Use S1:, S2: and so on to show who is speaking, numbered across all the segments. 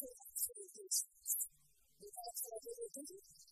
S1: Thank you.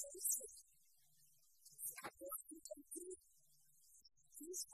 S1: Sie hat nur ein bisschen Sie ist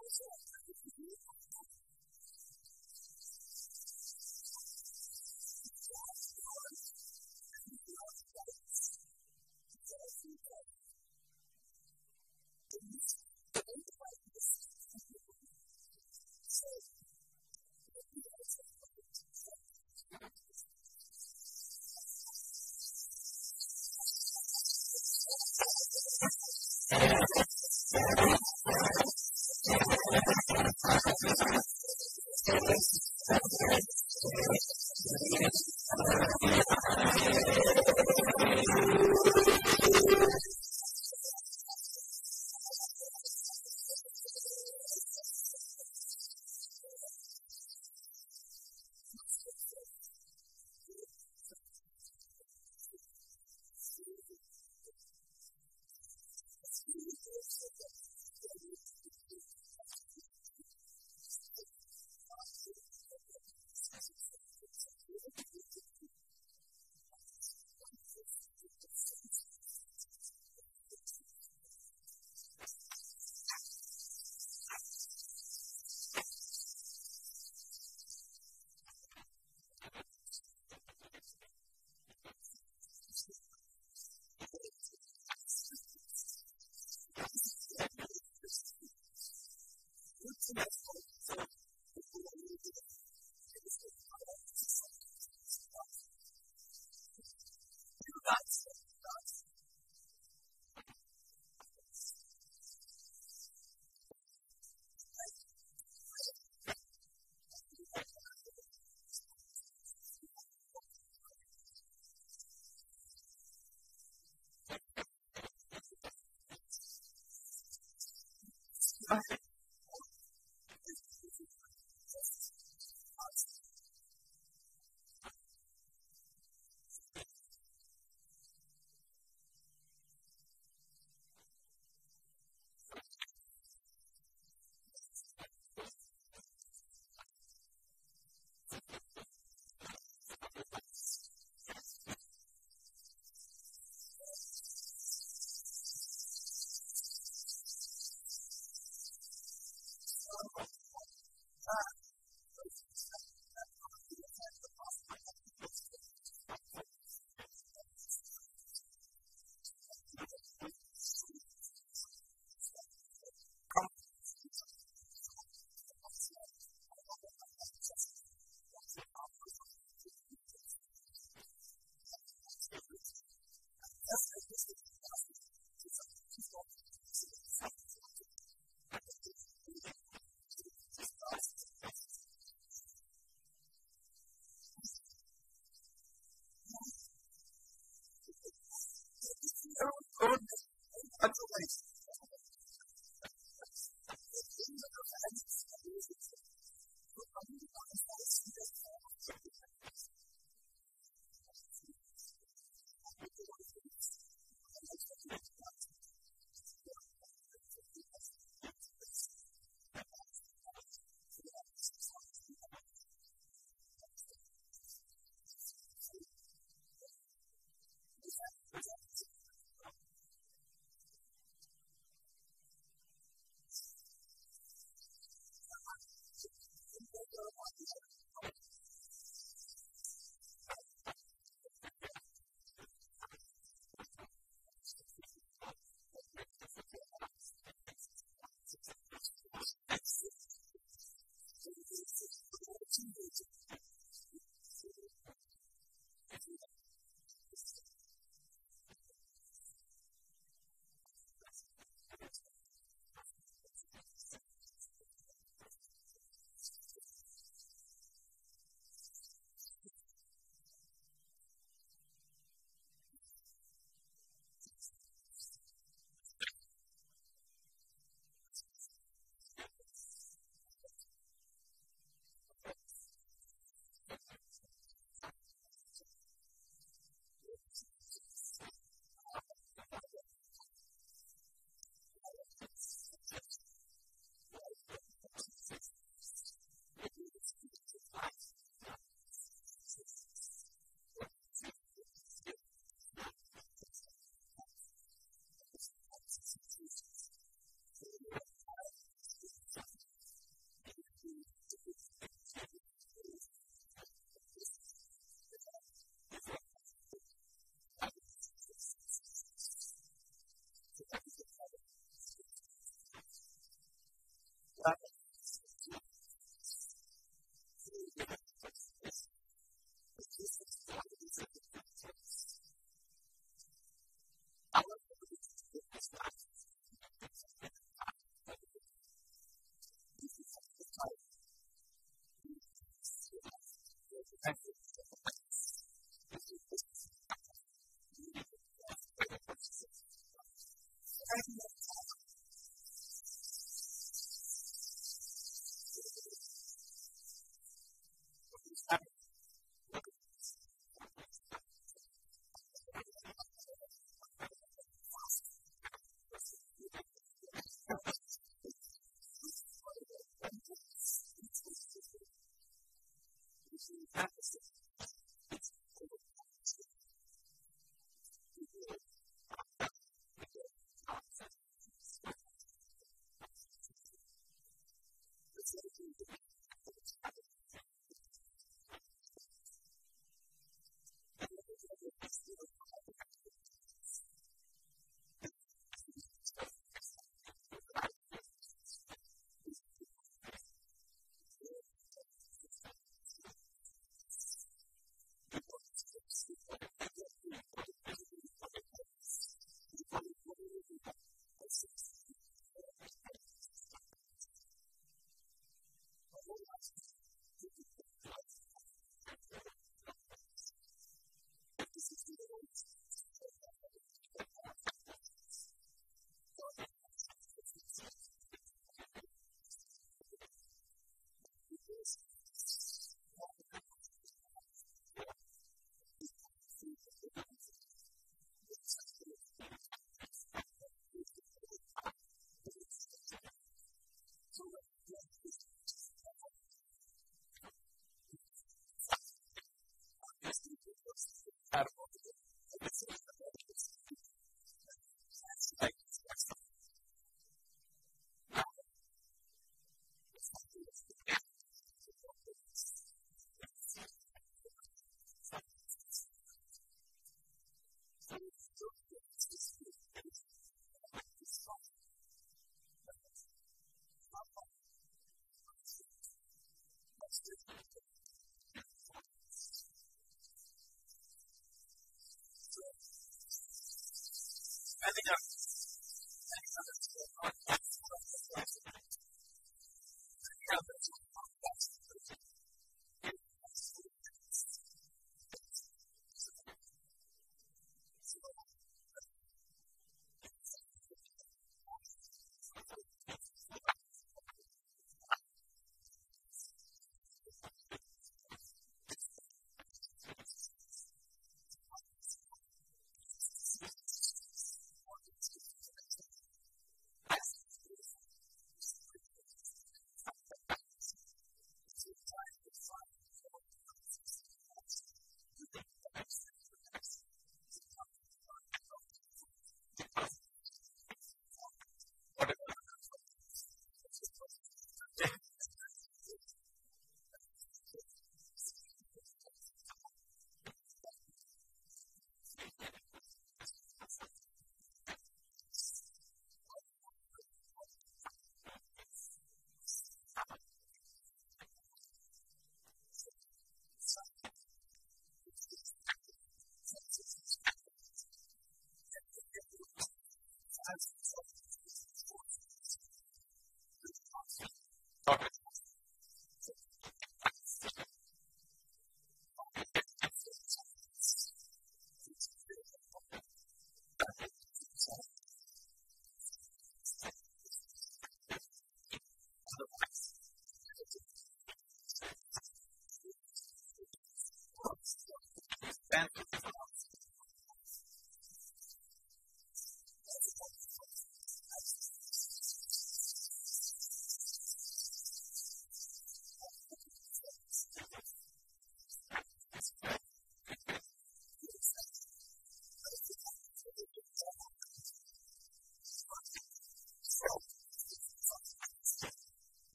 S1: I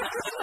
S1: Ha ha ha!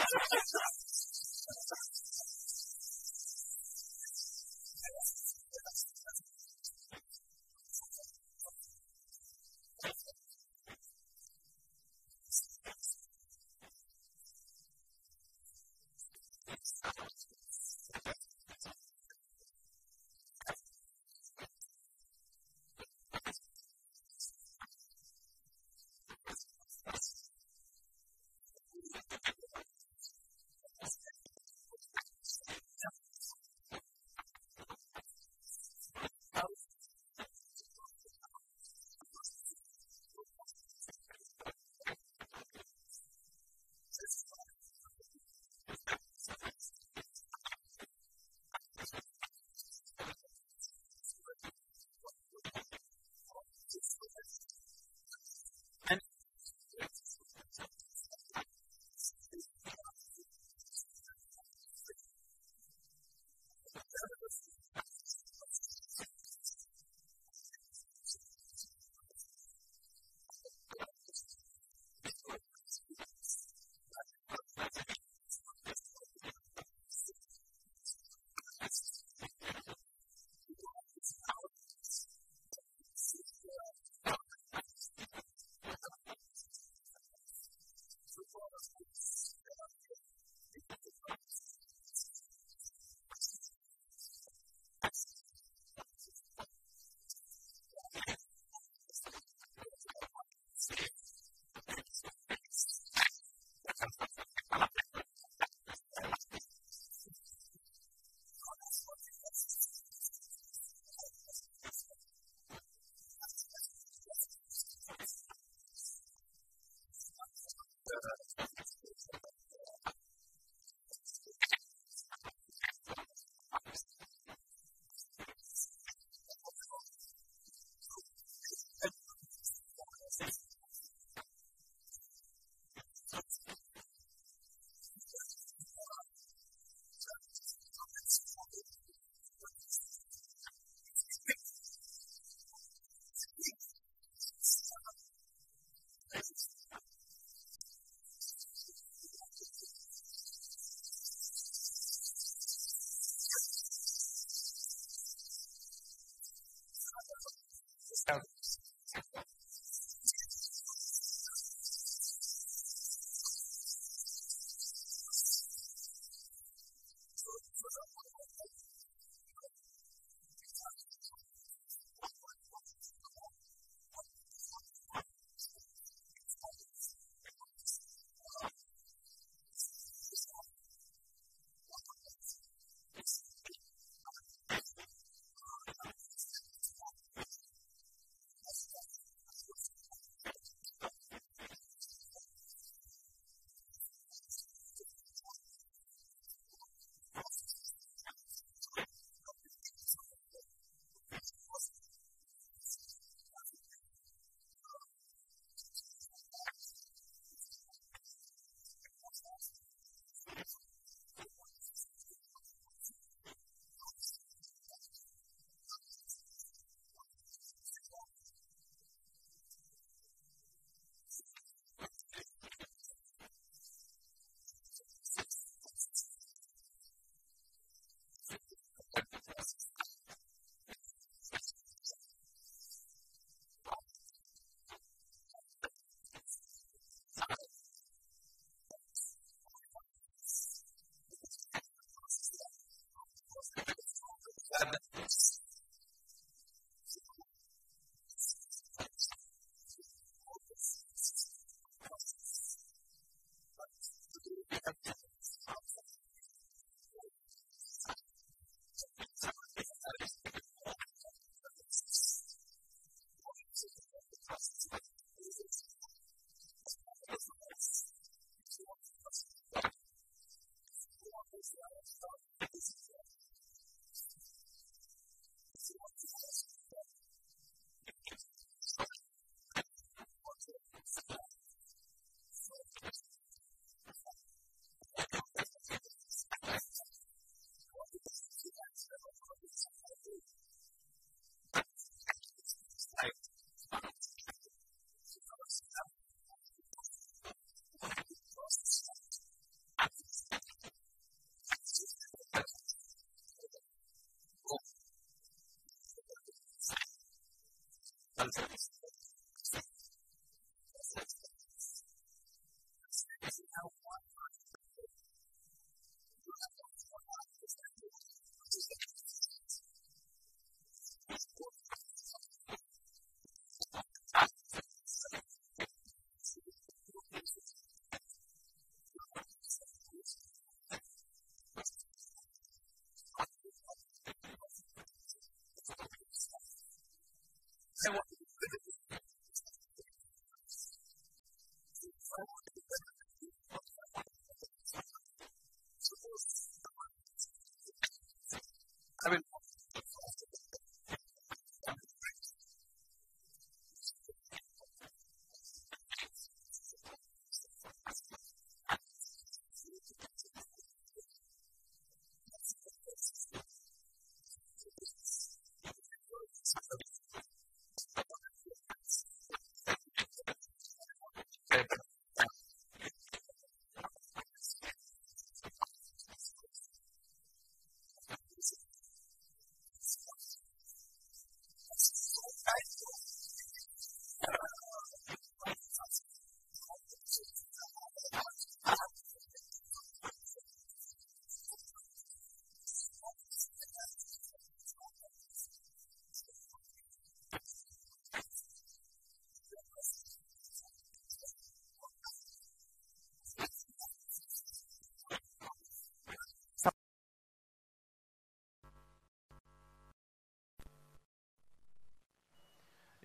S1: Yes.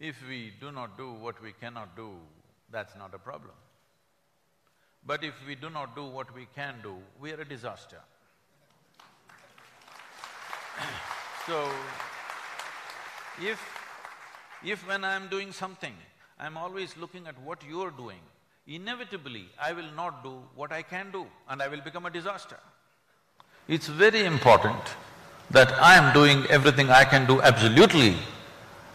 S2: If we do not do what we cannot do, that's not a problem. But if we do not do what we can do, we are a disaster. so, if… if when I'm doing something, I'm always looking at what you're doing, inevitably I will not do what I can do and I will become a disaster. It's very important that I am doing everything I can do absolutely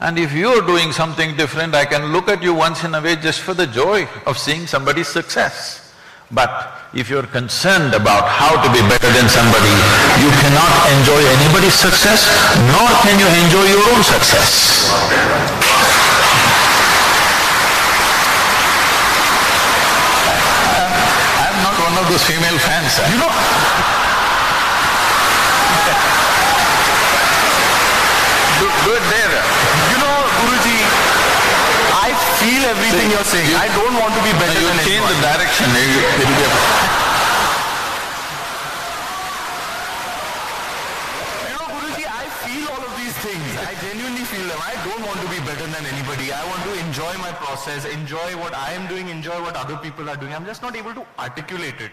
S2: and if you're doing something different, I can look at you once in a way just for the joy of seeing somebody's success. But if you're concerned about how to be better than somebody, you cannot enjoy anybody's success, nor can you enjoy your own success. I'm not one of those female fans, you know do, do it there.
S3: You know, Guruji, I everything you're saying.
S2: you-
S3: I don't want to be better
S2: You
S3: than
S2: change
S3: anyone.
S2: the direction, you- it'll be a…
S3: You know, Guruji, I feel all of these things. I genuinely feel them. I don't want to be better than anybody. I want to enjoy my process, enjoy what I am doing, enjoy what other people are doing. I'm just not able to articulate it.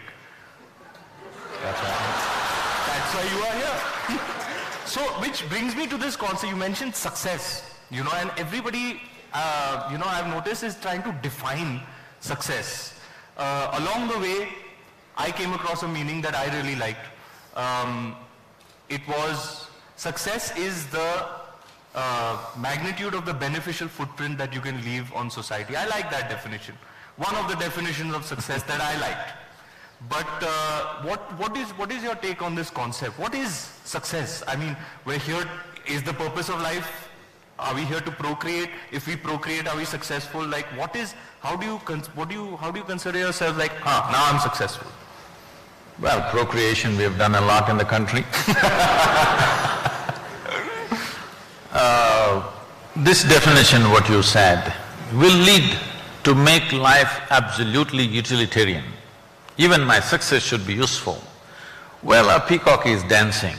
S3: That's why you are here. so, which brings me to this concept. You mentioned success, you know, and everybody, uh, you know, I've noticed is trying to define success. Uh, along the way, I came across a meaning that I really liked. Um, it was success is the uh, magnitude of the beneficial footprint that you can leave on society. I like that definition. One of the definitions of success that I liked. But uh, what, what, is, what is your take on this concept? What is success? I mean, we're here, is the purpose of life, are we here to procreate? If we procreate, are we successful? Like what is, how do you, what do you, how do you consider yourself like, ah, now I'm successful?
S2: Well, procreation we have done a lot in the country. Uh, This definition, what you said, will lead to make life absolutely utilitarian. Even my success should be useful. Well, a peacock is dancing.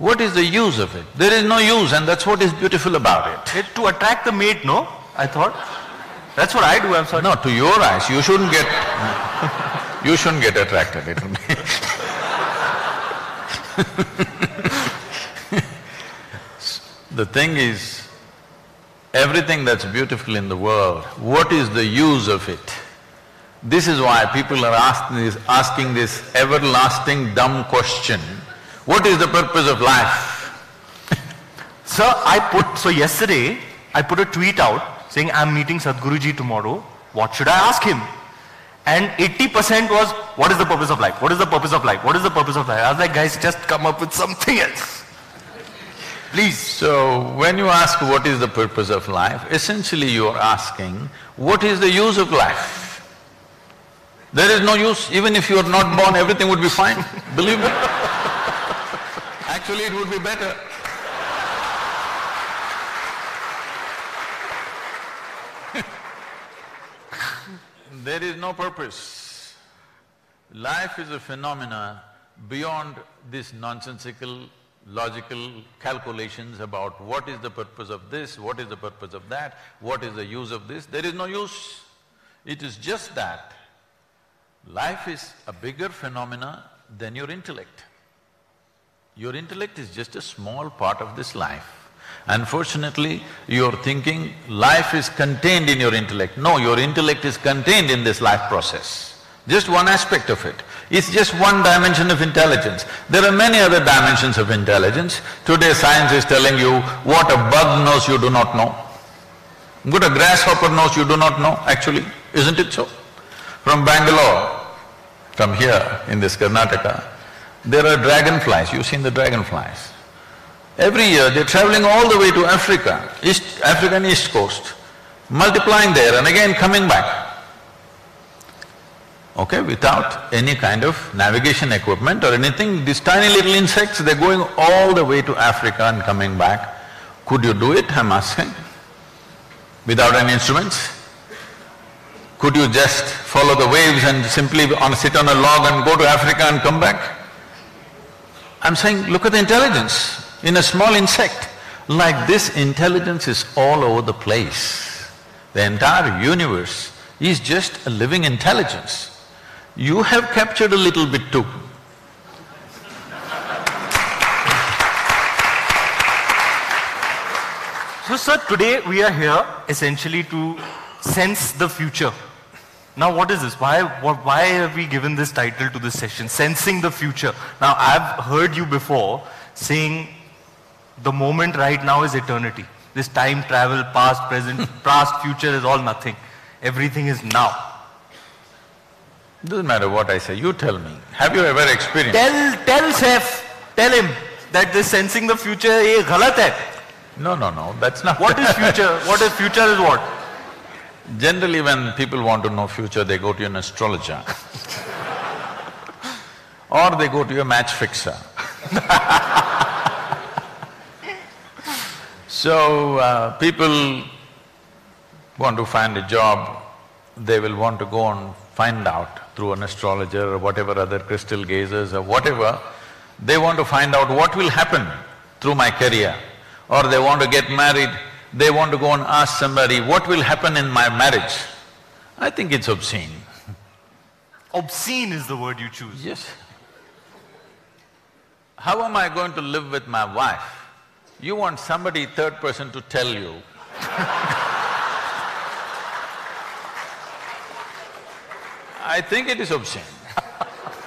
S2: What is the use of it? There is no use and that's what is beautiful about it.
S3: It's to attract the mate, no? I thought. That's what I do, I'm sorry.
S2: No, to your eyes, you shouldn't get… you shouldn't get attracted, it'll be The thing is, everything that's beautiful in the world, what is the use of it? This is why people are asking this, asking this everlasting dumb question, what is the purpose of life?
S3: Sir, I put, so yesterday, I put a tweet out saying I'm meeting Sadhguruji tomorrow, what should I ask him? And 80% was, what is the purpose of life? What is the purpose of life? What is the purpose of life? I was like, guys, just come up with something else. Please.
S2: So, when you ask what is the purpose of life, essentially you are asking, what is the use of life? There is no use, even if you are not born, everything would be fine, believe me. Actually, it would be better. there is no purpose. Life is a phenomena beyond this nonsensical, logical calculations about what is the purpose of this, what is the purpose of that, what is the use of this, there is no use. It is just that life is a bigger phenomena than your intellect. Your intellect is just a small part of this life. Unfortunately, you're thinking life is contained in your intellect. No, your intellect is contained in this life process. Just one aspect of it. It's just one dimension of intelligence. There are many other dimensions of intelligence. Today science is telling you what a bug knows you do not know. What a grasshopper knows you do not know, actually, isn't it so? From Bangalore, from here in this Karnataka, there are dragonflies, you've seen the dragonflies. Every year they're traveling all the way to Africa, East… African east coast, multiplying there and again coming back. Okay, without any kind of navigation equipment or anything, these tiny little insects, they're going all the way to Africa and coming back. Could you do it, I'm asking? Without any instruments? Could you just follow the waves and simply on, sit on a log and go to Africa and come back? I'm saying, look at the intelligence in a small insect. Like this, intelligence is all over the place. The entire universe is just a living intelligence. You have captured a little bit too.
S3: So sir, today we are here essentially to sense the future. Now what is this? Why, wh- why have we given this title to this session, Sensing the Future? Now I've heard you before saying the moment right now is eternity. This time travel, past, present, past, future is all nothing. Everything is now.
S2: Doesn't matter what I say, you tell me. Have you ever experienced…
S3: Tell, tell Seth, tell him that this sensing the future is galat hai.
S2: No, no, no, that's not…
S3: What is future? what is future is what?
S2: Generally when people want to know future, they go to an astrologer or they go to a match fixer. so, uh, people want to find a job, they will want to go and find out through an astrologer or whatever other crystal gazers or whatever, they want to find out what will happen through my career. Or they want to get married, they want to go and ask somebody, what will happen in my marriage? I think it's obscene.
S3: Obscene is the word you choose.
S2: Yes. How am I going to live with my wife? You want somebody third person to tell you. I think it is obscene.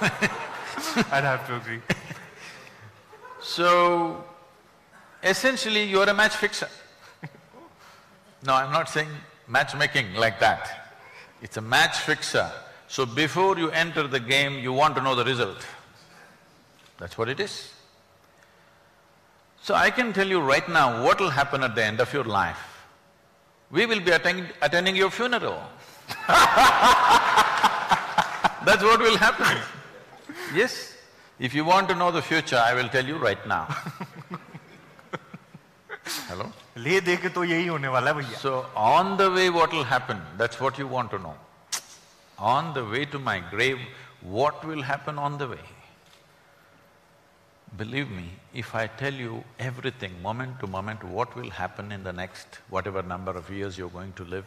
S3: I'd have to agree.
S2: So, essentially you're a match fixer. No, I'm not saying matchmaking like that. It's a match fixer. So before you enter the game, you want to know the result. That's what it is. So I can tell you right now what will happen at the end of your life. We will be attend attending your funeral. That's what will happen. Yes, if you want to know the future, I will tell you right now. Hello?
S3: ले दे के तो यही होने वाला है भैया
S2: So, on the way what will happen, that's what you want to know. On the way to my grave, what will happen on the way? Believe me, if I tell you everything, moment to moment, what will happen in the next whatever number of years you're going to live,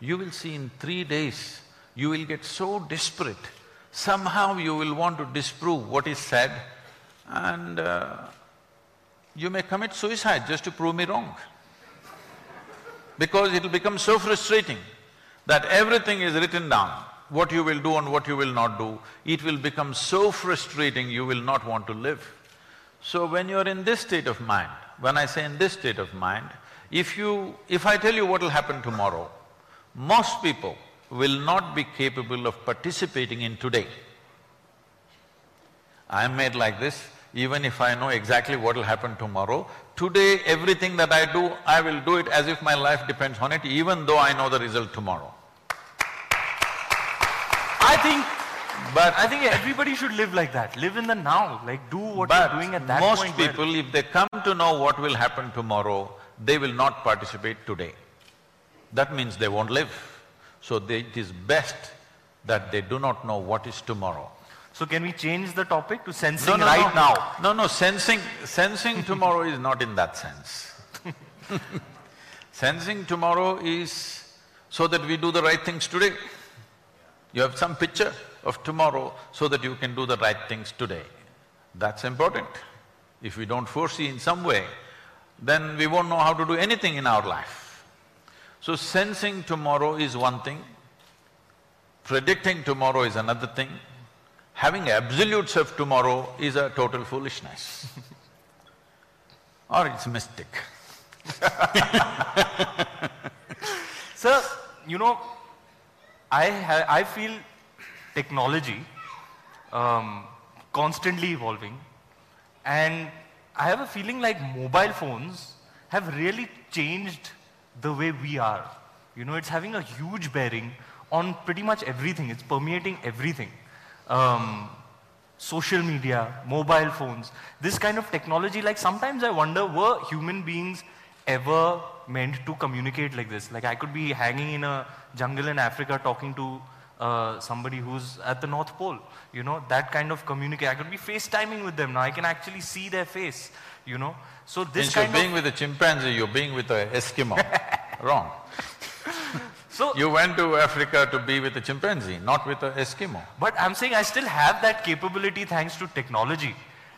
S2: you will see in three days, you will get so desperate, somehow you will want to disprove what is said and uh, you may commit suicide just to prove me wrong. Because it'll become so frustrating that everything is written down, what you will do and what you will not do. It will become so frustrating, you will not want to live. So when you're in this state of mind, when I say in this state of mind, if you… if I tell you what will happen tomorrow, most people will not be capable of participating in today. I'm made like this, even if I know exactly what will happen tomorrow, today everything that I do, I will do it as if my life depends on it, even though I know the result tomorrow.
S3: I think,
S2: But
S3: I think everybody should live like that. Live in the now, like do what you're doing at that
S2: most
S3: point. where-
S2: people, if they come to know what will happen tomorrow, they will not participate today. That means they won't live. So they, it is best that they do not know what is tomorrow.
S3: So can we change the topic to
S2: No,
S3: sensing
S2: no,
S3: right
S2: no.
S3: now?
S2: No, no, sensing… sensing tomorrow is not in that sense. Sensing tomorrow is so that we do the right things today. You have some picture of tomorrow so that you can do the right things today. That's important. If we don't foresee in some way, then we won't know how to do anything in our life. So sensing tomorrow is one thing, predicting tomorrow is another thing, having absolutes of tomorrow is a total foolishness. or it's mystic.
S3: Sir, you know, I I feel technology um, constantly evolving and I have a feeling like mobile phones have really changed the way we are. You know, it's having a huge bearing on pretty much everything. It's permeating everything. Um, social media, mobile phones, this kind of technology, like sometimes I wonder, were human beings ever meant to communicate like this? Like I could be hanging in a jungle in Africa talking to uh, somebody who's at the North Pole, you know, that kind of communicate. I could be FaceTiming with them now, I can actually see their face, you know. So this
S2: Instead
S3: kind
S2: of being with a chimpanzee, you're being with a Eskimo. Wrong.
S3: So,
S2: You went to Africa to be with a chimpanzee, not with a Eskimo.
S3: but I'm saying I still have that capability thanks to technology.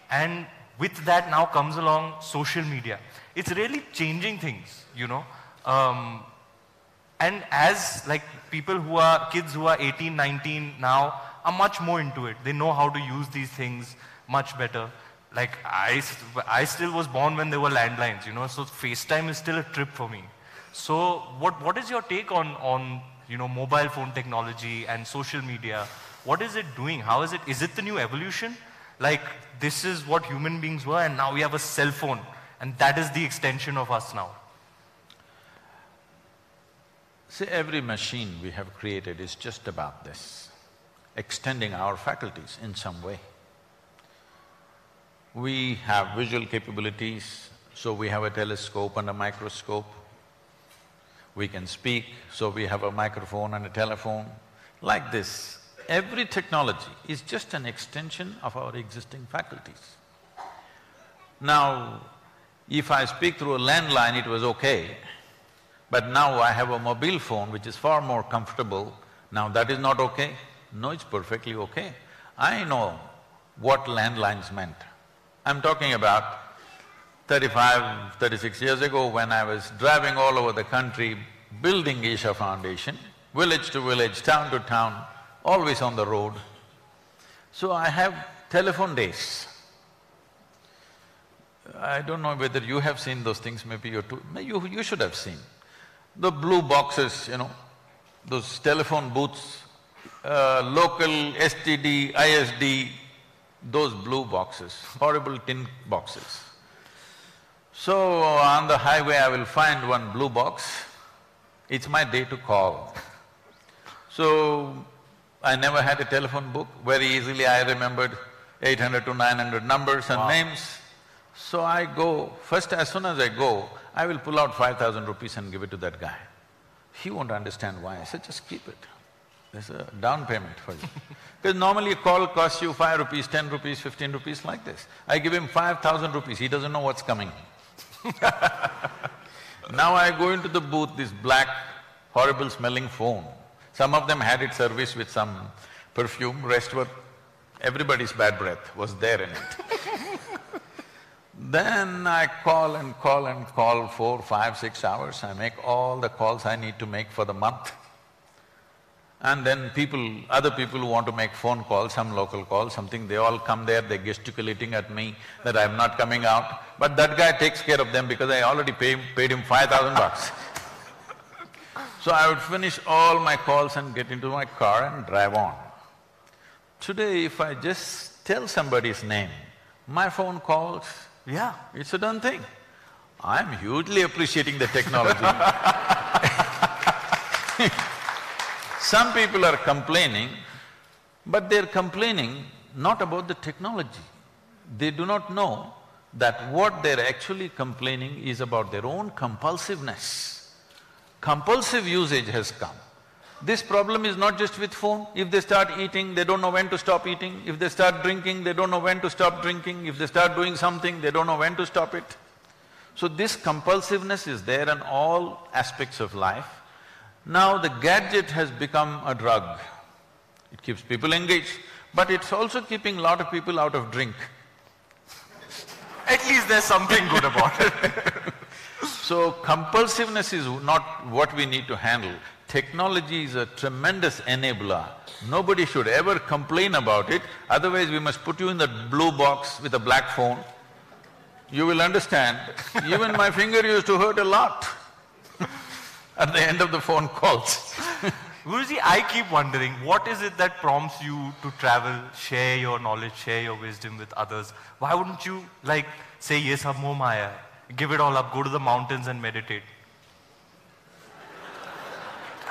S3: And with that now comes along social media. It's really changing things, you know. Um, and as like people who are, kids who are 18, 19 now are much more into it. They know how to use these things much better. Like I, I still was born when there were landlines, you know, so FaceTime is still a trip for me. So what, what is your take on, on, you know, mobile phone technology and social media? What is it doing? How is it, is it the new evolution? Like this is what human beings were and now we have a cell phone and that is the extension of us now.
S2: See, every machine we have created is just about this, extending our faculties in some way. We have visual capabilities, so we have a telescope and a microscope. We can speak, so we have a microphone and a telephone. Like this, every technology is just an extension of our existing faculties. Now, if I speak through a landline, it was okay, but now I have a mobile phone which is far more comfortable, now that is not okay? No, it's perfectly okay. I know what landlines meant. I'm talking about 35, 36 years ago when I was driving all over the country, building Isha Foundation, village to village, town to town, always on the road. So I have telephone days. I don't know whether you have seen those things, maybe you're too… you, you should have seen. The blue boxes, you know, those telephone booths, uh, local STD, ISD, those blue boxes, horrible tin boxes. So on the highway I will find one blue box, it's my day to call. So I never had a telephone book, very easily I remembered eight hundred to nine hundred numbers and names. So I go, first as soon as I go, I will pull out five thousand rupees and give it to that guy. He won't understand why, I said, just keep it. There's a down payment for you. Because normally a call costs you five rupees, ten rupees, fifteen rupees like this. I give him five thousand rupees, he doesn't know what's coming. Now I go into the booth, this black, horrible smelling phone. Some of them had it serviced with some perfume, rest were… everybody's bad breath was there in it. Then I call and call and call four, five, six hours, I make all the calls I need to make for the month. And then people, other people who want to make phone calls, some local calls, something, they all come there, they're gesticulating at me that I'm not coming out. But that guy takes care of them because I already pay, paid him five thousand bucks. So I would finish all my calls and get into my car and drive on. Today, if I just tell somebody's name, my phone calls,
S3: Yeah.
S2: it's a done thing. I'm hugely appreciating the technology. Some people are complaining, but they're complaining not about the technology. They do not know that what they're actually complaining is about their own compulsiveness. Compulsive usage has come. This problem is not just with phone. If they start eating, they don't know when to stop eating. If they start drinking, they don't know when to stop drinking. If they start doing something, they don't know when to stop it. So this compulsiveness is there in all aspects of life. Now the gadget has become a drug. It keeps people engaged, but it's also keeping a lot of people out of drink.
S3: At least there's something good about it.
S2: So compulsiveness is not what we need to handle. Technology is a tremendous enabler. Nobody should ever complain about it, otherwise we must put you in that blue box with a black phone. You will understand, even my finger used to hurt a lot at the end of the phone calls.
S3: Guruji, I keep wondering, what is it that prompts you to travel, share your knowledge, share your wisdom with others? Why wouldn't you like say, yes, sab moh maya, give it all up, go to the mountains and meditate?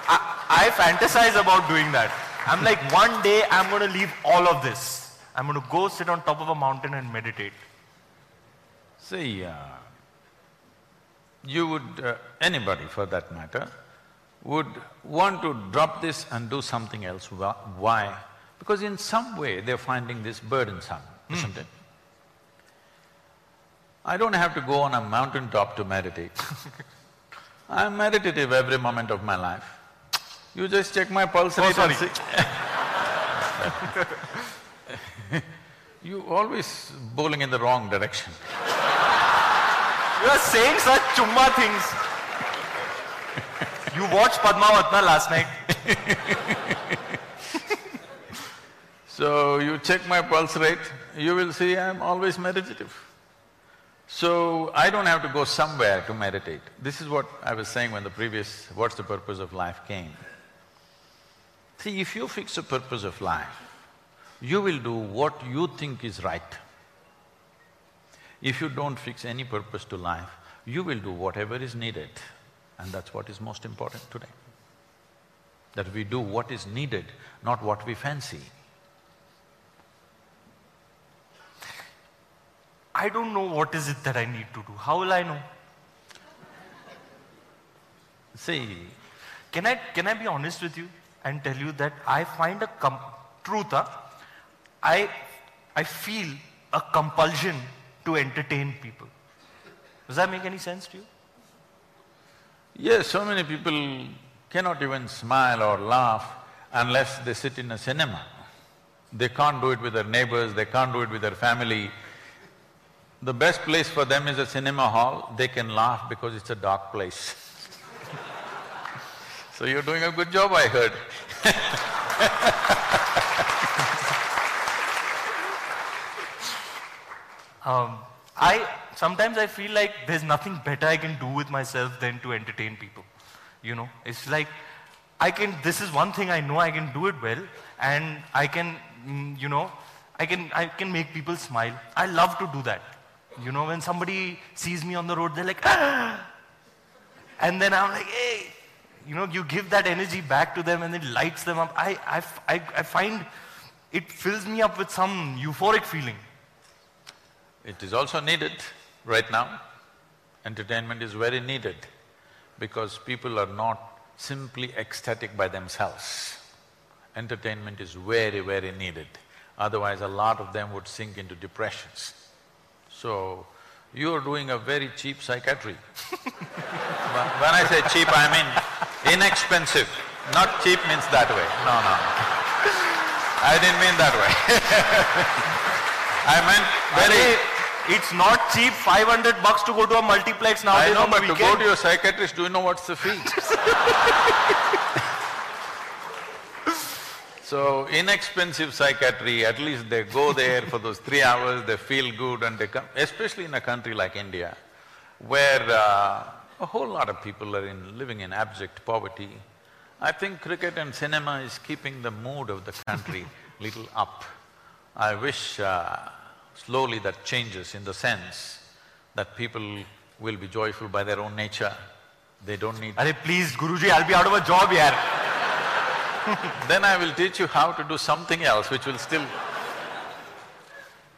S3: I, I fantasize about doing that. I'm like, one day I'm going to leave all of this. I'm going to go sit on top of a mountain and meditate.
S2: See, uh, you would… Uh, anybody for that matter, would want to drop this and do something else. Why? Because in some way they're finding this burdensome, isn't it? I don't have to go on a mountain top to meditate. I'm meditative every moment of my life. You just check my pulse rate and
S3: sorry.
S2: you always bowling in the wrong direction.
S3: You are saying such chumma things. you watched Padmavatna last night.
S2: So you check my pulse rate, you will see I'm always meditative. So I don't have to go somewhere to meditate. This is what I was saying when the previous what's the purpose of life came. See, if you fix a purpose of life, you will do what you think is right. If you don't fix any purpose to life, you will do whatever is needed and that's what is most important today. That we do what is needed, not what we fancy.
S3: I don't know what is it that I need to do. How will I know?
S2: See,
S3: Can I, can I be honest with you and tell you that I find a com- truth, huh? I, I feel a compulsion to entertain people. Does that make any sense to you?
S2: Yes, so many people cannot even smile or laugh unless they sit in a cinema. They can't do it with their neighbors, they can't do it with their family. The best place for them is a cinema hall, they can laugh because it's a dark place. so you're doing a good job, I heard.
S3: Um, I sometimes I feel like there's nothing better I can do with myself than to entertain people. You know, it's like I can. This is one thing I know I can do it well, and I can, mm, you know, I can I can make people smile. I love to do that. You know, when somebody sees me on the road, they're like, ah! and then I'm like, hey, you know, you give that energy back to them, and it lights them up. I I I find it fills me up with some euphoric feeling.
S2: It is also needed right now. Entertainment is very needed because people are not simply ecstatic by themselves. Entertainment is very, very needed. Otherwise, a lot of them would sink into depressions. So, you are doing a very cheap psychiatry. When when I say cheap, I mean inexpensive. Not cheap means that way. No, no. I didn't mean that way. I meant very…
S3: It's not cheap, 500 bucks to go to a multiplex
S2: now.
S3: I
S2: know, but to go to your psychiatrist, do you know what's the fee? so, inexpensive psychiatry, at least they go there for those three hours, they feel good and they come, especially in a country like India, where uh, a whole lot of people are in… living in abject poverty. I think cricket and cinema is keeping the mood of the country little up. I wish uh, slowly that changes in the sense that people will be joyful by their own nature. They don't need…
S3: Are please, Guruji, I'll be out of a job here.
S2: then I will teach you how to do something else which will still…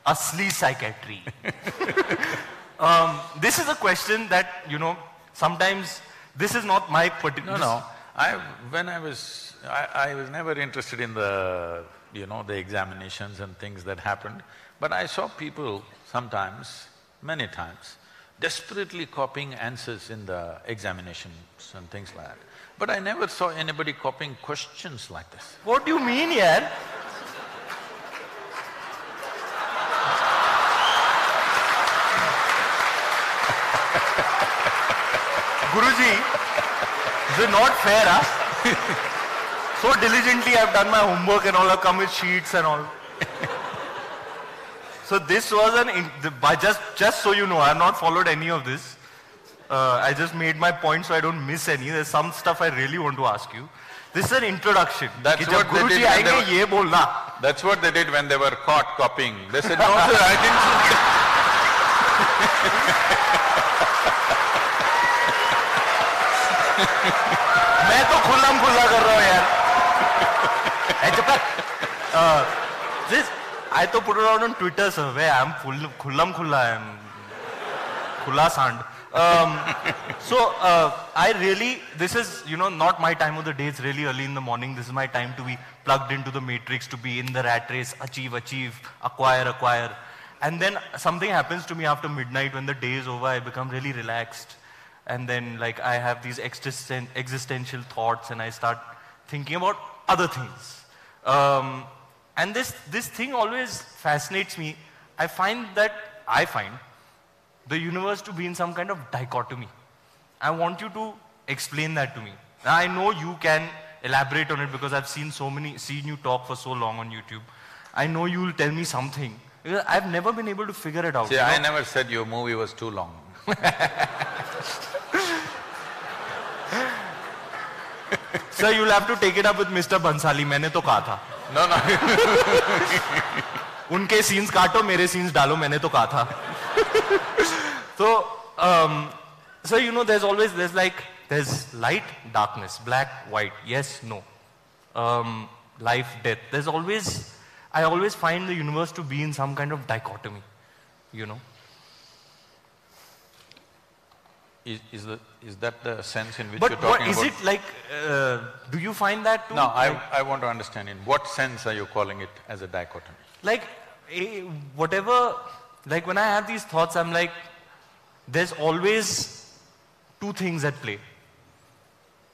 S3: Asli psychiatry. um, this is a question that, you know, sometimes this is not my particular…
S2: No, no. I… when I was… I, I was never interested in the, you know, the examinations and things that happened. But I saw people sometimes, many times, desperately copying answers in the examinations and things like that. But I never saw anybody copying questions like this.
S3: What do you mean, yeah? Guruji, is not fair, huh? so diligently I've done my homework and all, I've come with sheets and all. so this was an, in, just, just so you know, I've not followed any of this. Uh, I just made my point so I don't miss any. There's some stuff I really want to ask you. This is an introduction.
S2: That's what they did
S3: when they were,
S2: That's what they did when they were caught copying. They said, no sir, I didn't
S3: मैं तो खुल्लम खुल्ला कर रहा हूँ यार चुप कर this I to put it out on Twitter sir. Where I'm full khullam khulla I'm khulla sand. Um, so uh, I really this is you know not my time of the day. It's really early in the morning. This is my time to be plugged into the matrix to be in the rat race. Achieve achieve acquire acquire. And then something happens to me after midnight. When the day is over I become really relaxed. And then like I have these existen existential thoughts and I start thinking about other things. Um, and this, this thing always fascinates me. I find that, I find the universe to be in some kind of dichotomy. I want you to explain that to me. Now, I know you can elaborate on it because I've seen so many, seen you talk for so long on YouTube. I know you'll tell me something. I've never been able to figure it out.
S2: See, you know? I never said your movie was too long.
S3: Sir, you'll have to take it up with Mr. Bhansali. I said.
S2: No no,
S3: उनके scenes काटो मेरे scenes डालो मैंने तो कहा था। तो so you know there always there like there light darkness black white yes no life death there always I always find the universe to be in some kind of dichotomy you know
S2: is is that the sense in which
S3: but
S2: you're talking
S3: what, is about? Is it like, uh, do you find that too?
S2: No, I, I want to understand in what sense are you calling it as a dichotomy?
S3: Like, eh, whatever, like when I have these thoughts, I'm like, there's always two things at play.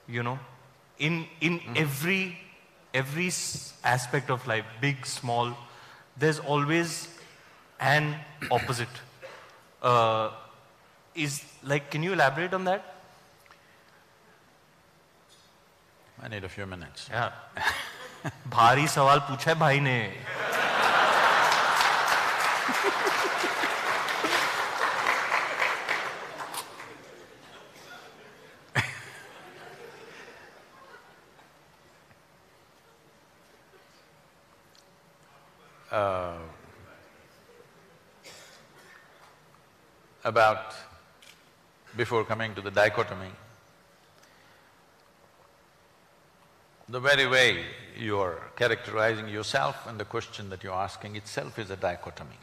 S3: You know, in, in mm. every, every aspect of life, big, small, there's always an opposite. Uh, is like, can you elaborate on that?
S2: I need a few minutes.
S3: Yeah. भारी सवाल पूछा है भाई ने
S2: uh, about before coming to the dichotomy. The very way you're characterizing yourself and the question that you're asking itself is a dichotomy.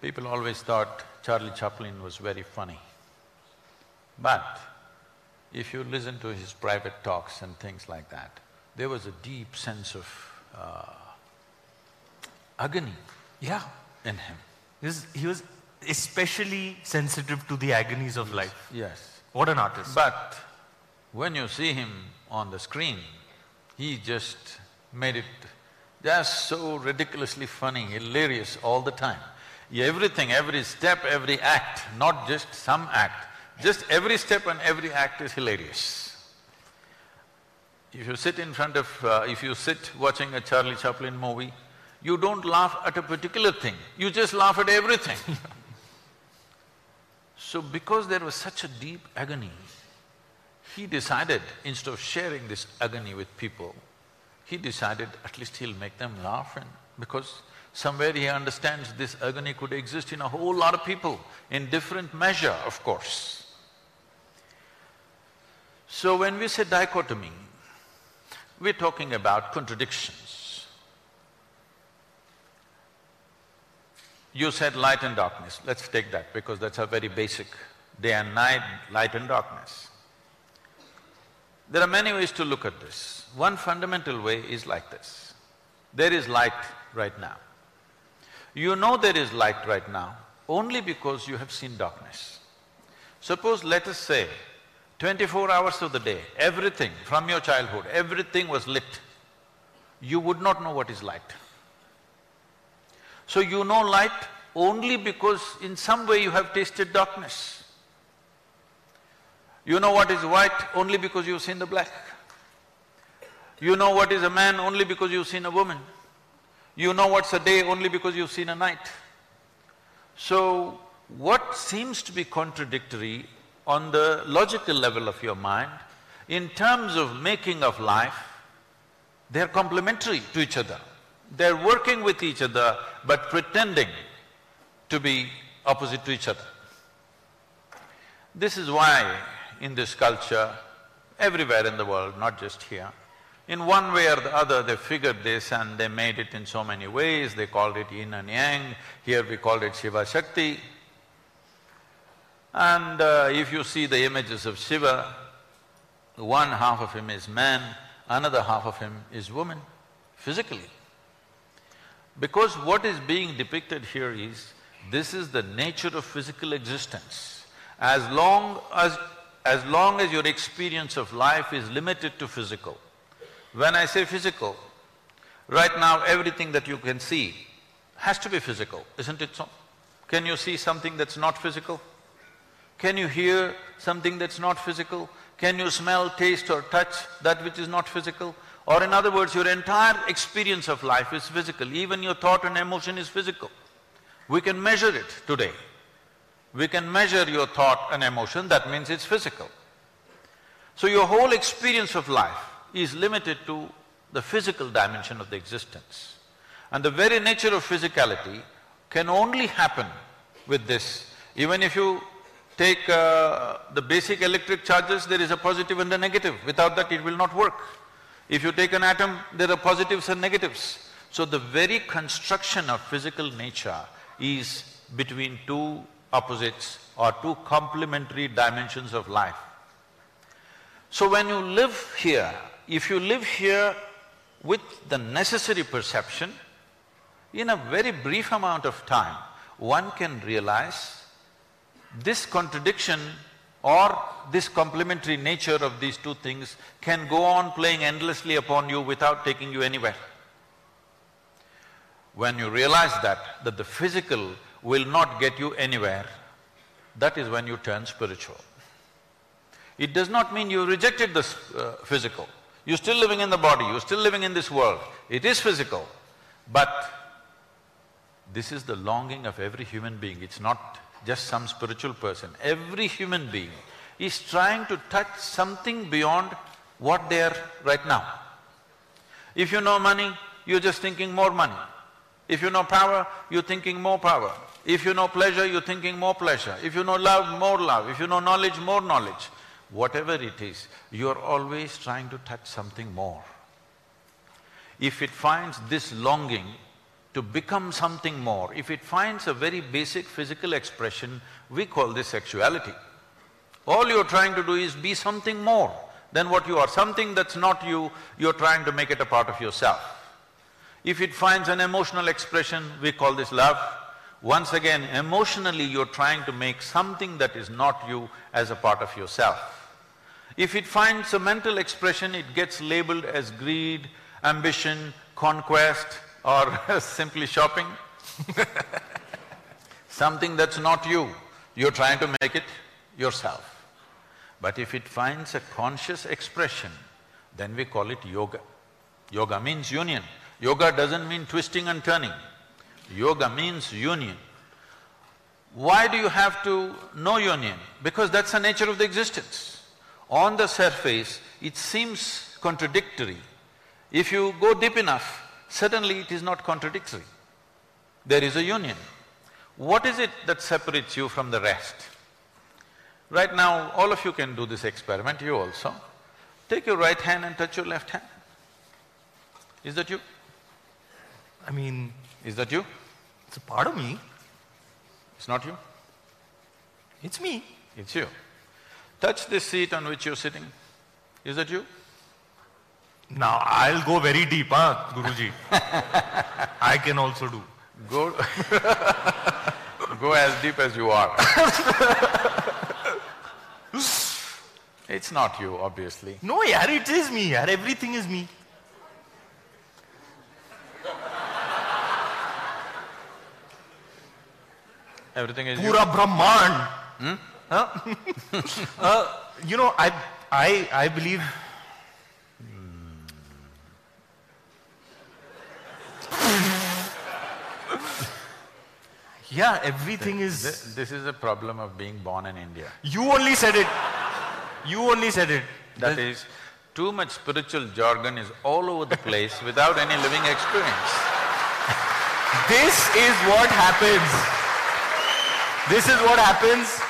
S2: People always thought Charlie Chaplin was very funny. But if you listen to his private talks and things like that, there was a deep sense of uh, agony
S3: yeah.
S2: in him.
S3: He was, he was especially sensitive to the agonies of life.
S2: Yes.
S3: What an artist.
S2: But when you see him on the screen, he just made it just so ridiculously funny, hilarious all the time. Everything, every step, every act, not just some act, just every step and every act is hilarious. If you sit in front of… Uh, if you sit watching a Charlie Chaplin movie, you don't laugh at a particular thing, you just laugh at everything So because there was such a deep agony, he decided, instead of sharing this agony with people, he decided at least he'll make them laugh and… because Somewhere he understands this agony could exist in a whole lot of people, in different measure, of course. So when we say dichotomy, we're talking about contradictions. You said light and darkness, let's take that because that's a very basic, day and night, light and darkness. There are many ways to look at this. One fundamental way is like this. There is light right now. You know there is light right now only because you have seen darkness. Suppose let us say, twenty-four hours of the day, everything from your childhood, everything was lit, you would not know what is light. So you know light only because in some way you have tasted darkness. You know what is white only because you've seen the black. You know what is a man only because you've seen a woman. You know what's a day only because you've seen a night. So, what seems to be contradictory on the logical level of your mind, in terms of making of life, they're complementary to each other. They're working with each other but pretending to be opposite to each other. This is why in this culture, everywhere in the world, not just here. In one way or the other, they figured this and they made it in so many ways, they called it yin and yang, here we called it Shiva Shakti. And uh, if you see the images of Shiva, one half of him is man, another half of him is woman, physically. Because what is being depicted here is, this is the nature of physical existence. As long as as long as your experience of life is limited to physical. When I say physical, right now everything that you can see has to be physical, isn't it so? Can you see something that's not physical? Can you hear something that's not physical? Can you smell, taste or touch that which is not physical? Or in other words, your entire experience of life is physical, even your thought and emotion is physical. We can measure it today. We can measure your thought and emotion, that means it's physical. So your whole experience of life is limited to the physical dimension of the existence. And the very nature of physicality can only happen with this. Even if you take uh, the basic electric charges, there is a positive and a negative. Without that, it will not work. If you take an atom, there are positives and negatives. So the very construction of physical nature is between two opposites or two complementary dimensions of life. So when you live here, if you live here with the necessary perception, in a very brief amount of time, one can realize this contradiction or this complementary nature of these two things can go on playing endlessly upon you without taking you anywhere. When you realize that, that the physical will not get you anywhere, that is when you turn spiritual. It does not mean you rejected the uh, physical. You're still living in the body, you're still living in this world. It is physical, but this is the longing of every human being. It's not just some spiritual person. Every human being is trying to touch something beyond what they are right now. If you know money, you're just thinking more money. If you know power, you're thinking more power. If you know pleasure, you're thinking more pleasure. If you know love, more love. If you know knowledge, more knowledge. Whatever it is, you're always trying to touch something more. If it finds this longing to become something more, if it finds a very basic physical expression, we call this sexuality. All you're trying to do is be something more than what you are. Something that's not you, you're trying to make it a part of yourself. If it finds an emotional expression, we call this love. Once again, emotionally you're trying to make something that is not you as a part of yourself. If it finds a mental expression, it gets labeled as greed, ambition, conquest or simply shopping. something that's not you, you're trying to make it yourself. But if it finds a conscious expression, then we call it yoga. Yoga means union. Yoga doesn't mean twisting and turning. Yoga means union. Why do you have to know union? Because that's the nature of the existence. On the surface, it seems contradictory. If you go deep enough, suddenly it is not contradictory. there is a union. What is it that separates you from the rest? Right now, all of you can do this experiment, you also. Take your right hand and touch your left hand. Is that you?
S3: I mean,
S2: Is that you?
S3: It's a part of me.
S2: It's not you?
S3: It's me.
S2: It's you. Touch this seat on which you're sitting. Is that you?
S3: Now I'll go very deep, huh, Guruji? I can also do.
S2: Go go as deep as you are. it's not you, obviously.
S3: No, yaar, it is me, yaar. Everything is me.
S2: Everything is you.
S3: Pura Brahman. Huh? uh, you know, I, I, I believe. yeah, everything is.
S2: Thi- This is a problem of being born in India.
S3: You only said it. You only said it.
S2: That is, too much spiritual jargon is all over the place without any living experience.
S3: This is what happens. This is what happens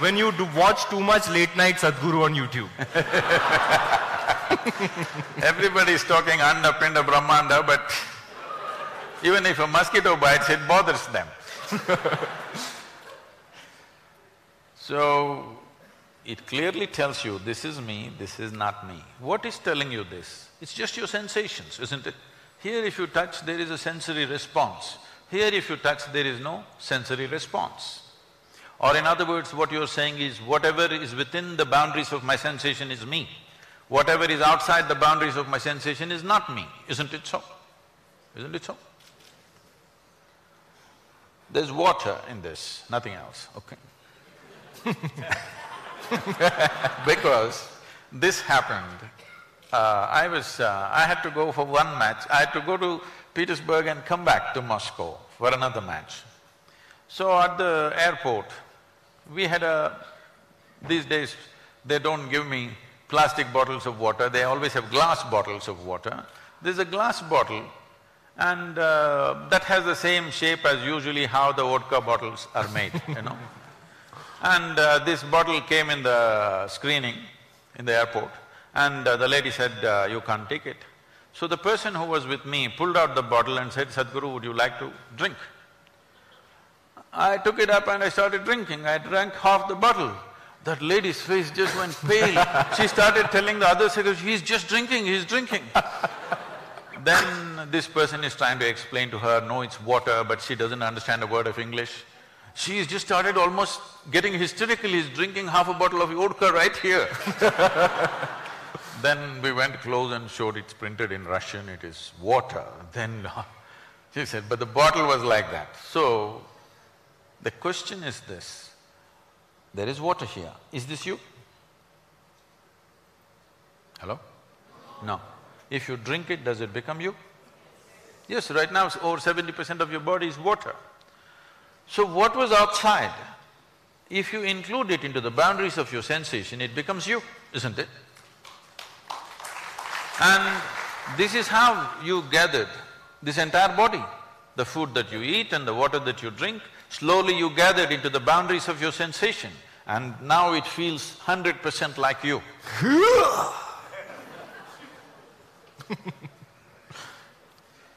S3: when you watch too much late night Sadhguru on YouTube.
S2: Everybody is talking Anda, Pinda, Brahmanda, but even if a mosquito bites, it bothers them. so, it clearly tells you, this is me, this is not me. What is telling you this? It's just your sensations, isn't it? Here if you touch, there is a sensory response. Here if you touch, there is no sensory response. Or in other words, what you're saying is, whatever is within the boundaries of my sensation is me. Whatever is outside the boundaries of my sensation is not me, isn't it so? Isn't it so? There's water in this, nothing else, okay? because this happened, uh, I was… Uh, I had to go for one match, I had to go to Petersburg and come back to Moscow for another match. So at the airport, we had a… These days, they don't give me plastic bottles of water, they always have glass bottles of water. There's a glass bottle and uh, that has the same shape as usually how the vodka bottles are made, you know. And uh, this bottle came in the screening in the airport and uh, the lady said, uh, you can't take it. So the person who was with me pulled out the bottle and said, Sadhguru, would you like to drink? I took it up and I started drinking. I drank half the bottle. That lady's face just went pale. she started telling the other secretary, he's just drinking, he's drinking. then this person is trying to explain to her, no, it's water, but she doesn't understand a word of English. She's just started almost getting hysterical, he's drinking half a bottle of vodka right here. then we went close and showed it's printed in Russian, it is water. Then she said, but the bottle was like that. So, the question is this, there is water here, is this you? Hello? No. If you drink it, does it become you? Yes, right now over seventy percent of your body is water. So what was outside, if you include it into the boundaries of your sensation, it becomes you, isn't it? And this is how you gathered this entire body. The food that you eat and the water that you drink, slowly you gathered into the boundaries of your sensation and now it feels hundred percent like you.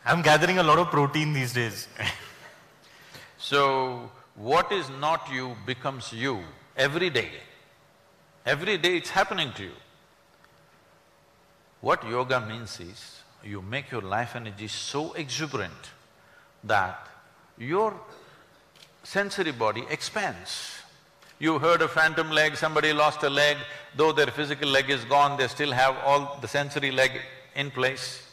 S3: I'm gathering a lot of protein these days.
S2: So, what is not you becomes you every day. Every day it's happening to you. What yoga means is, you make your life energy so exuberant that your sensory body expands. You heard a phantom leg, somebody lost a leg, though their physical leg is gone, they still have all the sensory leg in place.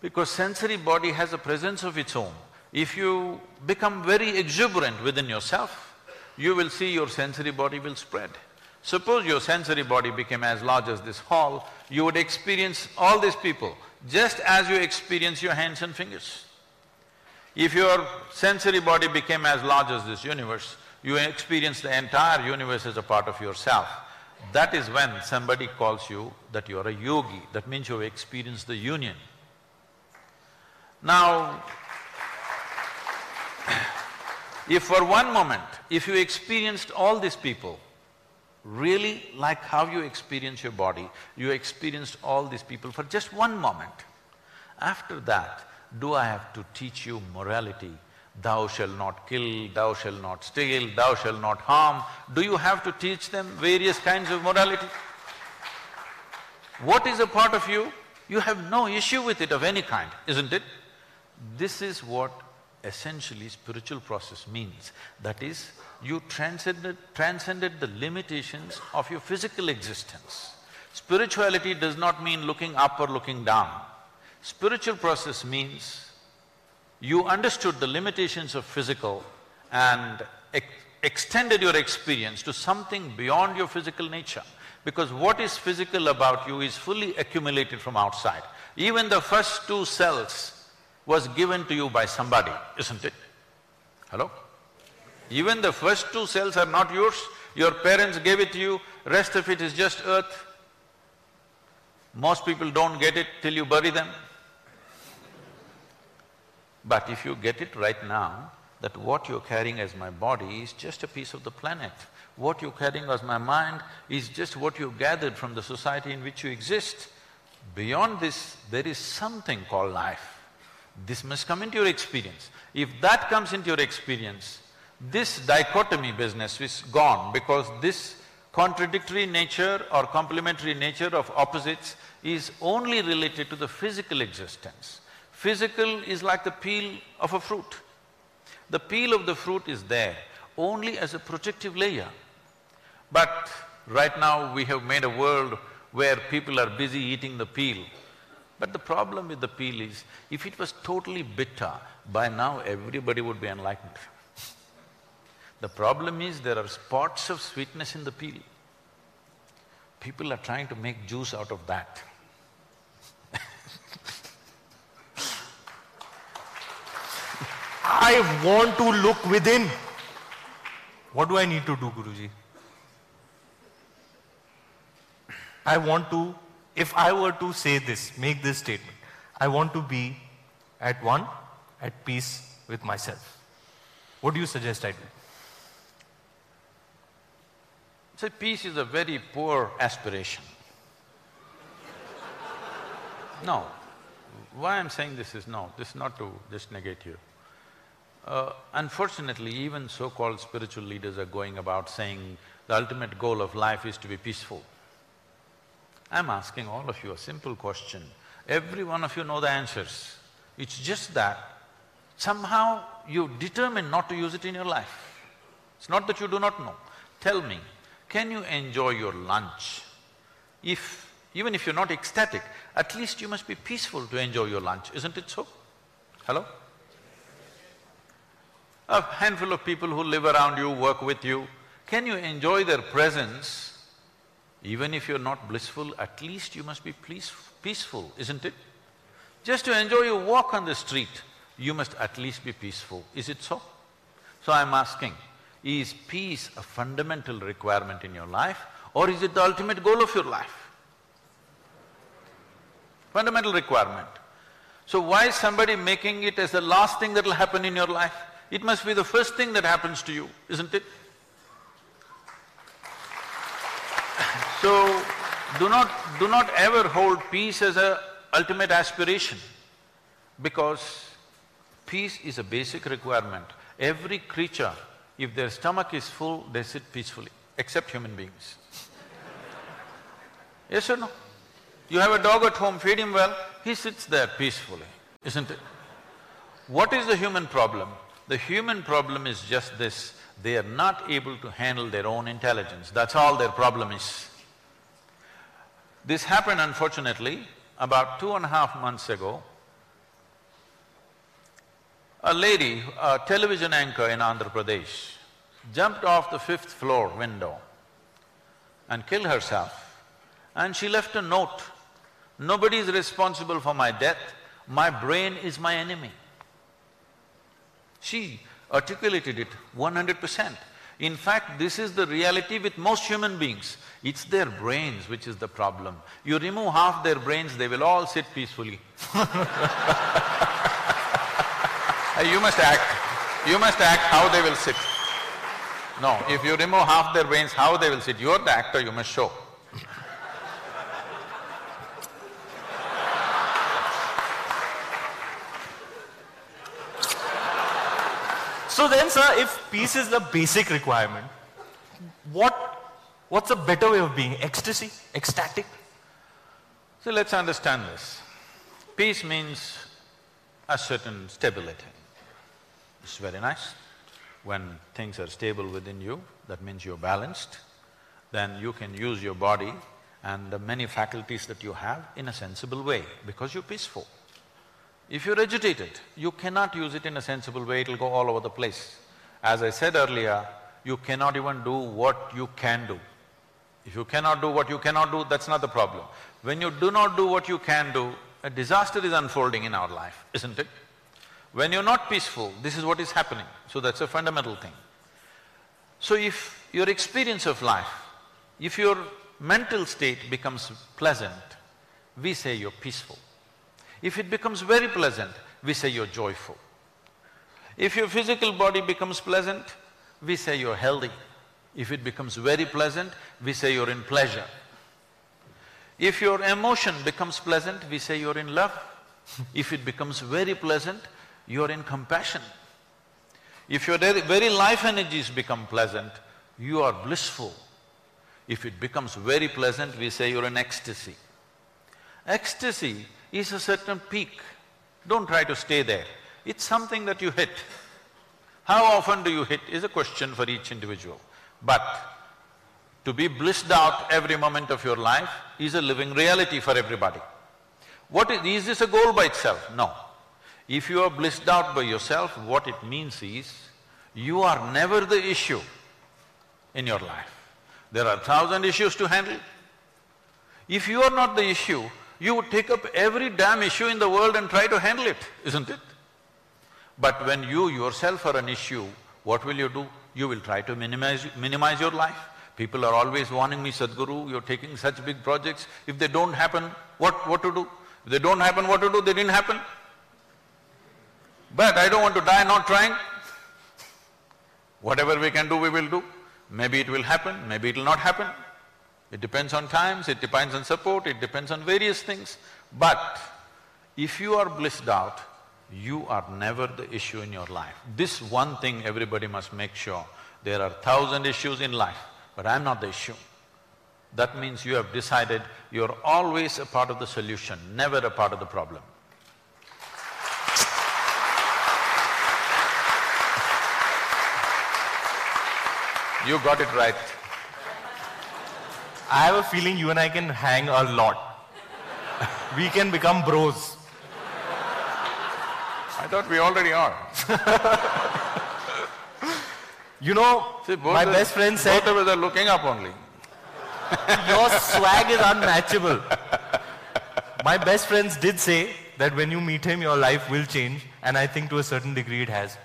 S2: Because sensory body has a presence of its own. If you become very exuberant within yourself, you will see your sensory body will spread. Suppose your sensory body became as large as this hall, you would experience all these people just as you experience your hands and fingers. If your sensory body became as large as this universe, you experience the entire universe as a part of yourself. That is when somebody calls you that you are a yogi, that means you have experienced the union. Now, If for one moment, if you experienced all these people, really like how you experience your body, you experienced all these people for just one moment. After that, do I have to teach you morality? Thou shall not kill, thou shall not steal, thou shall not harm. Do you have to teach them various kinds of morality? What is a part of you? You have no issue with it of any kind, isn't it? This is what essentially spiritual process means. That is, you transcended, transcended the limitations of your physical existence. Spirituality does not mean looking up or looking down. Spiritual process means you understood the limitations of physical and ex extended your experience to something beyond your physical nature. Because what is physical about you is fully accumulated from outside. Even the first two cells was given to you by somebody, isn't it? Hello? Even the first two cells are not yours, your parents gave it to you, rest of it is just earth. Most people don't get it till you bury them. But if you get it right now, that what you're carrying as my body is just a piece of the planet. What you're carrying as my mind is just what you gathered from the society in which you exist. Beyond this, there is something called life. This must come into your experience. If that comes into your experience, this dichotomy business is gone because this contradictory nature or complementary nature of opposites is only related to the physical existence. Physical is like the peel of a fruit. The peel of the fruit is there only as a protective layer. But right now we have made a world where people are busy eating the peel. But the problem with the peel is, if it was totally bitter, by now everybody would be enlightened. The problem is there are spots of sweetness in the peel. People are trying to make juice out of that.
S3: I want to look within. What do I need to do, Guruji? I want to, if I were to say this, make this statement, I want to be at one, at peace with myself. What do you suggest I do?
S2: See, peace is a very poor aspiration. no. Why I'm saying this is no, this is not to just negate you. Uh, unfortunately, even so-called spiritual leaders are going about saying the ultimate goal of life is to be peaceful. I'm asking all of you a simple question. Every one of you know the answers. It's just that somehow you determine not to use it in your life. It's not that you do not know. Tell me, can you enjoy your lunch? If… even if you're not ecstatic, at least you must be peaceful to enjoy your lunch, isn't it so? Hello? A handful of people who live around you, work with you, can you enjoy their presence even if you're not blissful, at least you must be peaceful, isn't it? Just to enjoy your walk on the street, you must at least be peaceful, is it so? So I'm asking, is peace a fundamental requirement in your life or is it the ultimate goal of your life? Fundamental requirement. So why is somebody making it as the last thing that'll happen in your life? It must be the first thing that happens to you, isn't it? So, do not… do not ever hold peace as a ultimate aspiration because peace is a basic requirement. Every creature, if their stomach is full, they sit peacefully, except human beings. yes or no? You have a dog at home, feed him well, he sits there peacefully, isn't it? What is the human problem? The human problem is just this, they are not able to handle their own intelligence, that's all their problem is. This happened unfortunately about two and a half months ago. A lady, a television anchor in Andhra Pradesh, jumped off the fifth floor window and killed herself. And she left a note, nobody is responsible for my death, my brain is my enemy. She articulated it one hundred percent. In fact, this is the reality with most human beings. It's their brains which is the problem. You remove half their brains, they will all sit peacefully. you must act. You must act how they will sit. No, if you remove half their brains, how they will sit. You're the actor, you must show.
S3: So then, sir, if peace is the basic requirement, what, what's a better way of being? Ecstasy? Ecstatic?
S2: So let's understand this. Peace means a certain stability. It's very nice. When things are stable within you, that means you're balanced, then you can use your body and the many faculties that you have in a sensible way because you're peaceful. If you're agitated, you cannot use it in a sensible way, it'll go all over the place. As I said earlier, you cannot even do what you can do. If you cannot do what you cannot do, that's not the problem. When you do not do what you can do, a disaster is unfolding in our life, isn't it? When you're not peaceful, this is what is happening. So that's a fundamental thing. So if your experience of life, if your mental state becomes pleasant, we say you're peaceful. If it becomes very pleasant, we say you're joyful. If your physical body becomes pleasant, we say you're healthy. If it becomes very pleasant, we say you're in pleasure. If your emotion becomes pleasant, we say you're in love. if it becomes very pleasant, you're in compassion. If your very life energies become pleasant, you are blissful. If it becomes very pleasant, we say you're in ecstasy. Ecstasy is a certain peak. Don't try to stay there. It's something that you hit. How often do you hit is a question for each individual. But to be blissed out every moment of your life is a living reality for everybody. What is… is this a goal by itself? No. If you are blissed out by yourself, what it means is, you are never the issue in your life. There are thousand issues to handle. If you are not the issue, you would take up every damn issue in the world and try to handle it, isn't it? But when you yourself are an issue, what will you do? You will try to minimize… minimize your life. People are always warning me, Sadhguru, you're taking such big projects, if they don't happen, what… what to do? If they don't happen, what to do? They didn't happen. But I don't want to die not trying. Whatever we can do, we will do. Maybe it will happen, maybe it will not happen. It depends on times, it depends on support, it depends on various things. But if you are blissed out, you are never the issue in your life. This one thing everybody must make sure. There are thousand issues in life, but I'm not the issue. That means you have decided you're always a part of the solution, never a part of the problem. You got it right.
S3: I have a feeling you and I can hang a lot. we can become bros.
S2: I thought we already are.
S3: You know,
S2: See,
S3: my
S2: the-
S3: best friend said,
S2: Both of us are looking up only.
S3: your swag is unmatchable. My best friends did say that when you meet him, your life will change, and I think to a certain degree it has.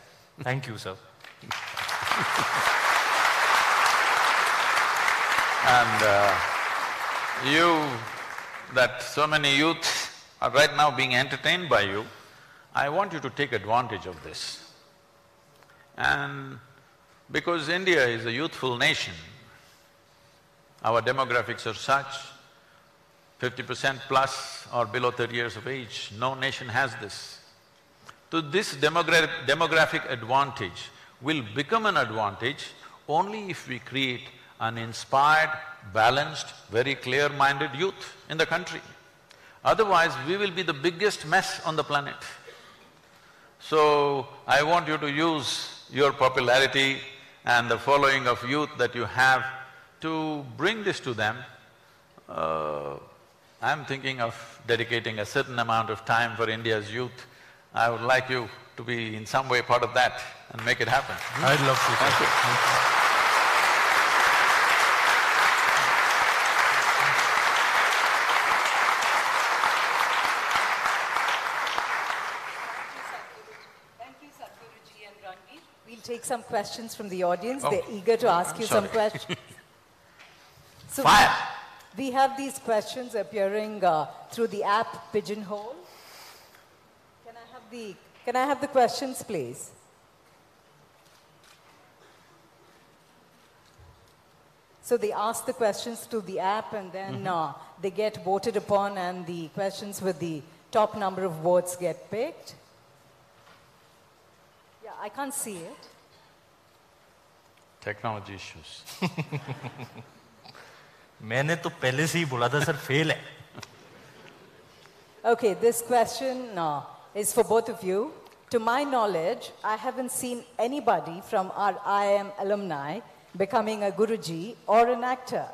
S3: Thank you, sir.
S2: And uh, you… that so many youths are right now being entertained by you, I want you to take advantage of this. And because India is a youthful nation, our demographics are such, fifty percent plus or below thirty years of age, no nation has this. So this demogra demographic advantage will become an advantage only if we create an inspired, balanced, very clear-minded youth in the country. Otherwise, we will be the biggest mess on the planet. So, I want you to use your popularity and the following of youth that you have to bring this to them. Uh, I'm thinking of dedicating a certain amount of time for India's youth. I would like you to be in some way part of that and make it happen.
S3: I'd love to.
S2: Thank you.
S4: Thank some questions from the audience.
S2: Oh.
S4: They're eager to ask
S2: I'm
S4: you
S2: sorry.
S4: some questions. so
S3: Fire!
S4: We, have these questions appearing uh, through the app Pigeonhole. Can I have the, can I have the questions, please? So they ask the questions to the app and then mm -hmm. uh, they get voted upon and the questions with the top number of votes get picked. Yeah, I can't see it
S2: Technology issues.
S3: मैंने तो पहले से ही बोला था sir fail है
S4: Okay, this question uh, is for both of you. To my knowledge, I haven't seen anybody from our IIM alumni becoming a Guruji or an actor.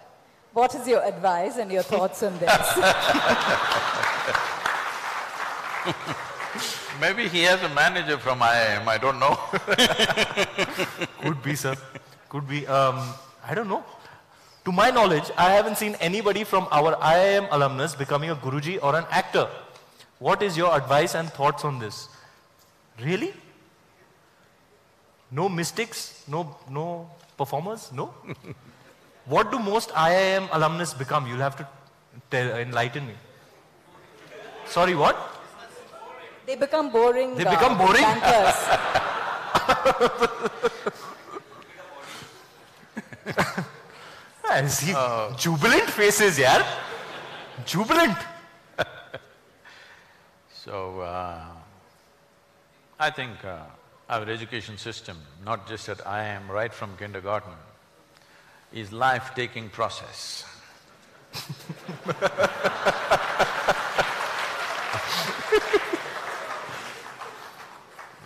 S4: What is your advice and your thoughts on this?
S2: Maybe he has a manager from IIM, I don't know.
S3: Could be, sir. Could be. Um, I don't know. To my knowledge, I haven't seen anybody from our IIM alumnus becoming a Guruji or an actor. What is your advice and thoughts on this? Really? No mystics? No, no performers? No? what do most IIM alumnus become? You'll have to tell, enlighten me. Sorry, what?
S4: they become boring.
S3: They
S4: uh,
S3: become boring?
S4: bankers.
S3: I see jubilant faces, yeah. Jubilant.
S2: So, uh, I think uh, our education system, not just at IIM, right from kindergarten, is life-taking process.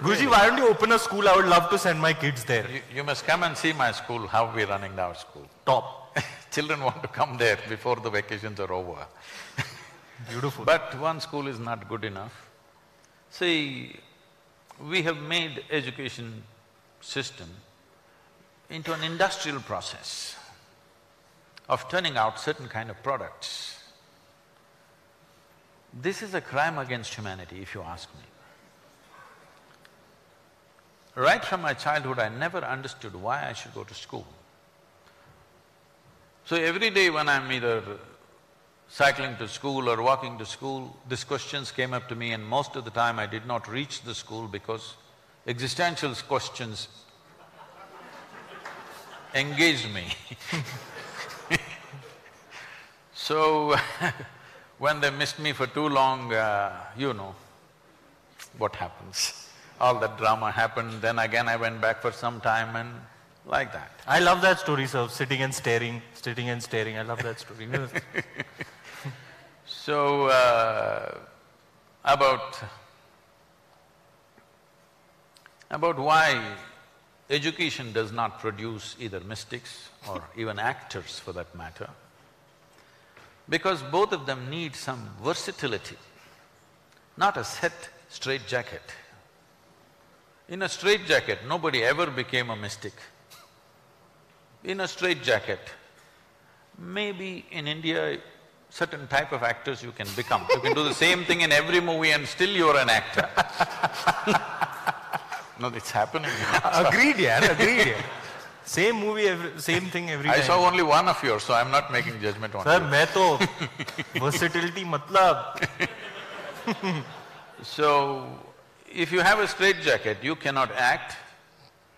S3: Guruji, why don't you open a school? I would love to send my kids there.
S2: You, you must come and see my school, how we're running our school.
S3: Top.
S2: Children want to come there before the vacations are over.
S3: Beautiful.
S2: But one school is not good enough. See, we have made education system into an industrial process of turning out certain kind of products. This is a crime against humanity, if you ask me. Right from my childhood, I never understood why I should go to school. So every day when I'm either cycling to school or walking to school, these questions came up to me and most of the time I did not reach the school because existential questions engaged me. so, when they missed me for too long, uh, you know what happens. All that drama happened, then again I went back for some time and like that.
S3: I love that story, sir. Sitting and staring, sitting and staring. I love that story.
S2: So, uh, about… about why education does not produce either mystics or even actors for that matter, because both of them need some versatility, not a set straitjacket. In a straitjacket, nobody ever became a mystic. In a straitjacket, maybe in India, certain type of actors you can become. You can do the same thing in every movie and still you're an actor. no, it's happening.
S3: agreed, yeah, agreed. Yeah. Same movie, every, same thing every
S2: I
S3: time.
S2: saw only one of yours, so I'm not making judgment on
S3: Sir,
S2: you.
S3: मैं तो versatility मतलब
S2: So, if you have a straitjacket, you cannot act,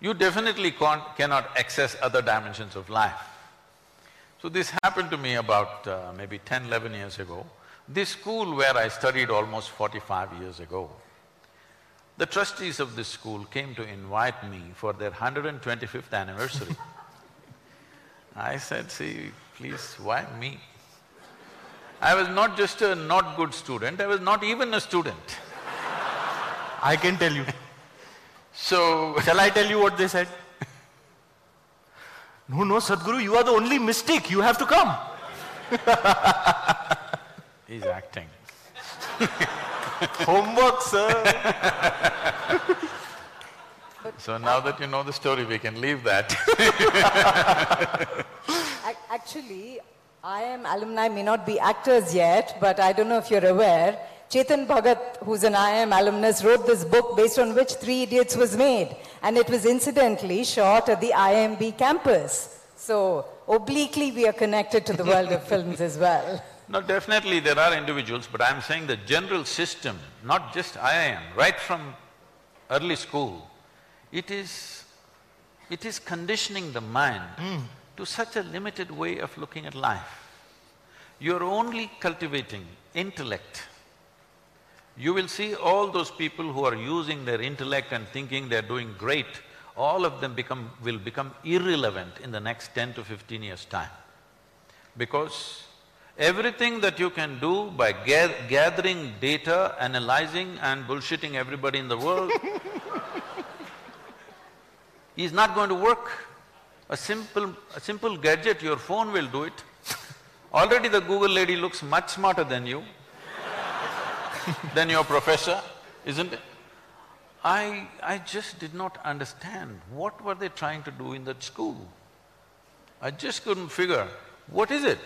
S2: you definitely cannot access other dimensions of life. So this happened to me about uh, maybe 10, 11 years ago. This school where I studied almost forty-five years ago, the trustees of this school came to invite me for their 125th anniversary. I said, see, please, why me? I was not just a not good student, I was not even a student.
S3: I can tell you.
S2: So,
S3: Shall I tell you what they said? No, no, Sadhguru, you are the only mystic. You have to come.
S2: he's acting.
S3: Homework, sir.
S2: So now that you know the story, we can leave that.
S4: Actually, IIM alumni may not be actors yet, but I don't know if you're aware. Chetan Bhagat, who's an IIM alumnus, wrote this book based on which Three Idiots was made. And it was incidentally shot at the IIMB campus. So obliquely, we are connected to the world of films as well.
S2: No, definitely there are individuals, but I'm saying the general system, not just IIM, right from early school, it is… it is conditioning the mind hmm. to such a limited way of looking at life. You're only cultivating intellect. You will see all those people who are using their intellect and thinking they're doing great, all of them become… will become irrelevant in the next ten to fifteen years' time. Because everything that you can do by ga gathering data, analyzing and bullshitting everybody in the world is not going to work. A simple… a simple gadget, your phone will do it. Already the Google lady looks much smarter than you, than your professor, isn't it? I… I just did not understand what were they trying to do in that school. I just couldn't figure, what is it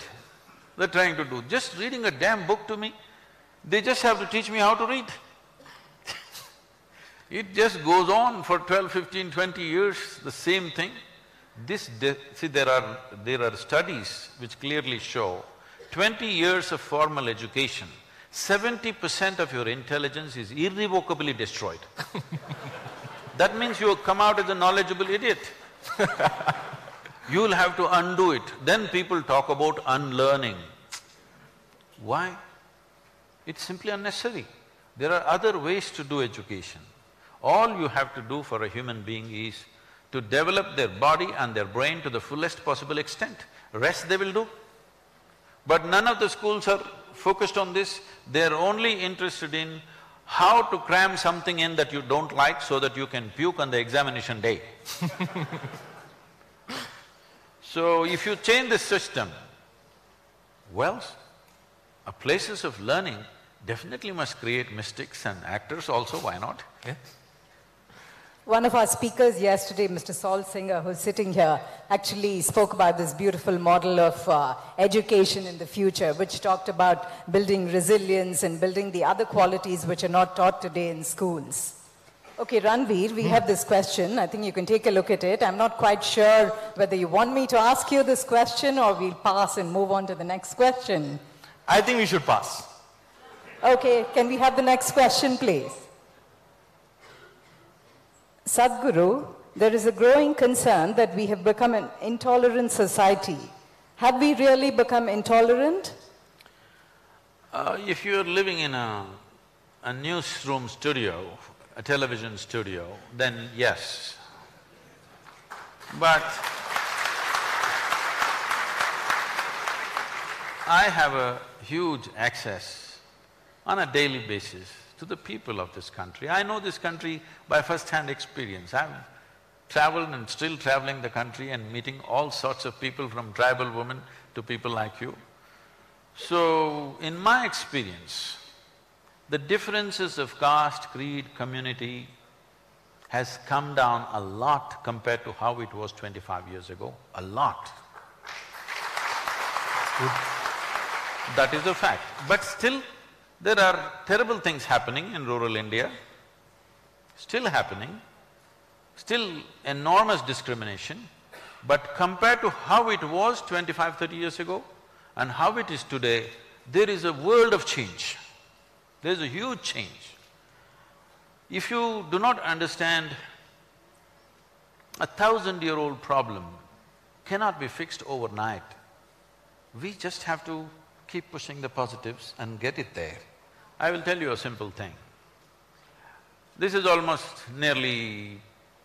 S2: they're trying to do? Just reading a damn book to me? They just have to teach me how to read. it just goes on for 12, 15, 20 years, the same thing. This… see, there are… there are studies which clearly show twenty years of formal education, seventy percent of your intelligence is irrevocably destroyed. that means you come out as a knowledgeable idiot. You'll have to undo it. Then people talk about unlearning. Why? It's simply unnecessary. There are other ways to do education. All you have to do for a human being is to develop their body and their brain to the fullest possible extent. Rest they will do. But none of the schools are focused on this, they're only interested in how to cram something in that you don't like so that you can puke on the examination day. so if you change the system, well, uh, places of learning definitely must create mystics and actors also, why not?
S3: Yeah.
S4: One of our speakers yesterday, Mr. Saul Singer, who's sitting here, actually spoke about this beautiful model of uh, education in the future, which talked about building resilience and building the other qualities which are not taught today in schools. Okay, Ranveer, we have this question. I think you can take a look at it. I'm not quite sure whether you want me to ask you this question or we'll pass and move on to the next question.
S3: I think we should pass.
S4: Okay, can we have the next question, please? Sadhguru, there is a growing concern that we have become an intolerant society. Have we really become intolerant?
S2: Uh, if you're living in a, a newsroom studio, a television studio, then yes. But I have a huge access on a daily basis to the people of this country. I know this country by first-hand experience. I've traveled and still traveling the country and meeting all sorts of people from tribal women to people like you. So, in my experience, the differences of caste, creed, community has come down a lot compared to how it was twenty-five years ago, a lot. That is a fact. But still, there are terrible things happening in rural India, still happening, still enormous discrimination, but compared to how it was 25, 30 years ago and how it is today, there is a world of change. There is a huge change. If you do not understand a thousand-year-old problem cannot be fixed overnight. We just have to keep pushing the positives and get it there. I will tell you a simple thing. This is almost nearly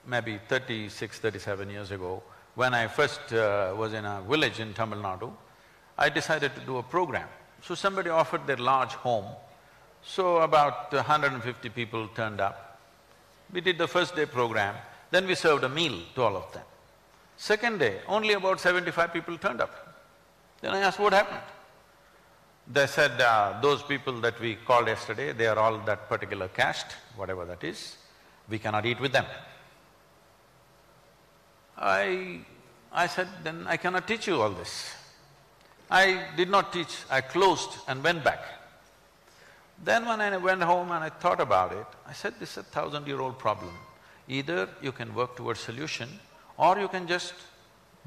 S2: maybe 36, 37 years ago, when I first uh, was in a village in Tamil Nadu, I decided to do a program. So somebody offered their large home, so about 150 people turned up. We did the first day program, then we served a meal to all of them. Second day, only about seventy-five people turned up. Then I asked, what happened? They said, uh, those people that we called yesterday, they are all that particular caste, whatever that is, we cannot eat with them. I… I said, then I cannot teach you all this. I did not teach, I closed and went back. Then when I went home and I thought about it, I said, this is a thousand-year-old problem. Either you can work towards solution or you can just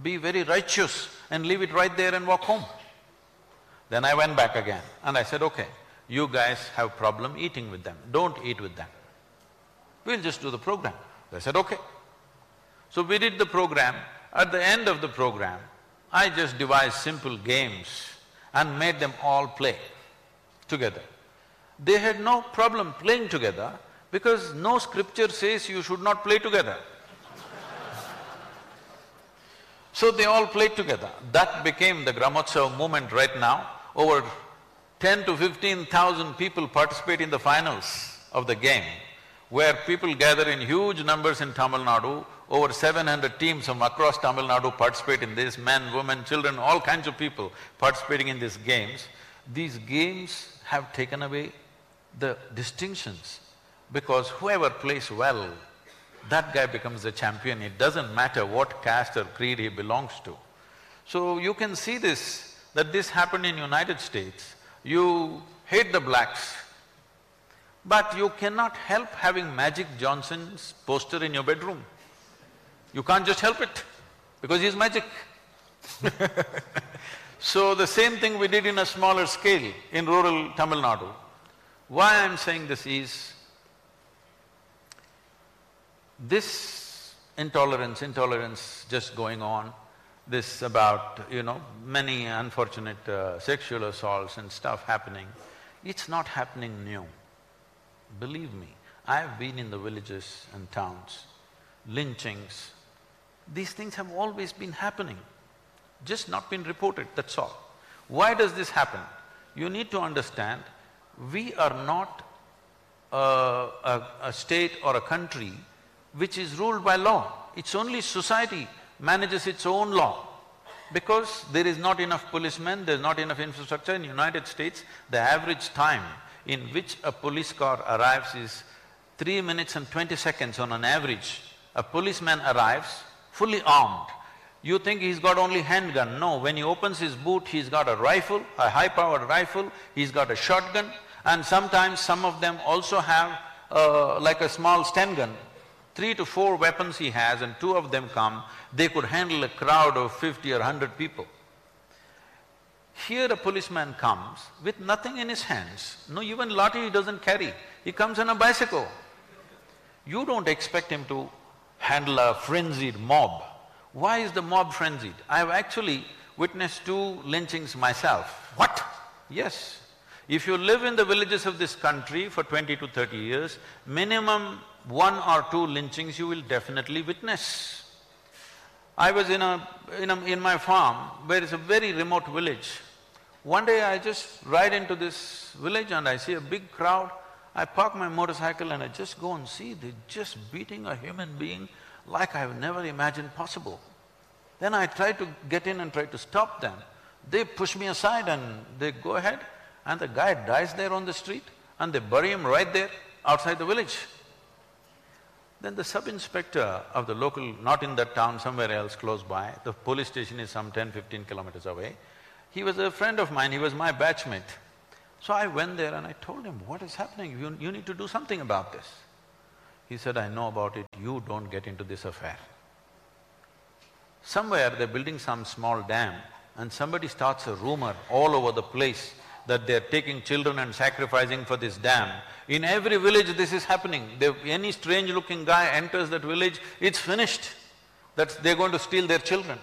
S2: be very righteous and leave it right there and walk home. Then I went back again and I said, okay, you guys have problem eating with them, don't eat with them. We'll just do the program. They said, okay. So we did the program. At the end of the program, I just devised simple games and made them all play together. They had no problem playing together because no scripture says you should not play together. So they all played together. That became the Gramotsav movement right now. Over ten to fifteen thousand people participate in the finals of the game, where people gather in huge numbers in Tamil Nadu. Over seven hundred teams from across Tamil Nadu participate in this, men, women, children, all kinds of people participating in these games. These games have taken away the distinctions because whoever plays well that guy becomes the champion, it doesn't matter what caste or creed he belongs to. So you can see this, that this happened in United States. You hate the blacks, but you cannot help having Magic Johnson's poster in your bedroom. You can't just help it, because he's magic So the same thing we did in a smaller scale in rural Tamil Nadu. Why I'm saying this is, this intolerance, intolerance just going on, this about, you know, many unfortunate uh, sexual assaults and stuff happening, it's not happening new. Believe me, I've been in the villages and towns, lynchings, these things have always been happening, just not been reported, that's all. Why does this happen? You need to understand, we are not a, a, a state or a country which is ruled by law. It's only society manages its own law. Because there is not enough policemen, there's not enough infrastructure. In United States, the average time in which a police car arrives is three minutes and twenty seconds on an average. A policeman arrives fully armed. You think he's got only handgun. No, when he opens his boot, he's got a rifle, a high-powered rifle, he's got a shotgun, and sometimes some of them also have uh, like a small Sten gun Three to four weapons he has and two of them come, they could handle a crowd of fifty or hundred people. Here a policeman comes with nothing in his hands, no even lathi he doesn't carry, he comes on a bicycle. You don't expect him to handle a frenzied mob. Why is the mob frenzied? I have actually witnessed two lynchings myself.
S3: What?
S2: Yes. If you live in the villages of this country for twenty to thirty years, minimum one or two lynchings you will definitely witness. I was in a… in a… in my farm, where it's a very remote village. One day I just ride into this village and I see a big crowd. I park my motorcycle and I just go and see, they're just beating a human being like I've never imagined possible. Then I try to get in and try to stop them. They push me aside and they go ahead and the guy dies there on the street and they bury him right there outside the village. Then the sub-inspector of the local, not in that town, somewhere else close by, the police station is some 10, 15 kilometers away, he was a friend of mine, he was my batchmate. So I went there and I told him, what is happening? You, you need to do something about this. He said, I know about it, you don't get into this affair. Somewhere they're building some small dam and somebody starts a rumor all over the place that they're taking children and sacrificing for this dam. In every village this is happening. They, any strange looking guy enters that village, it's finished. That's… they're going to steal their children.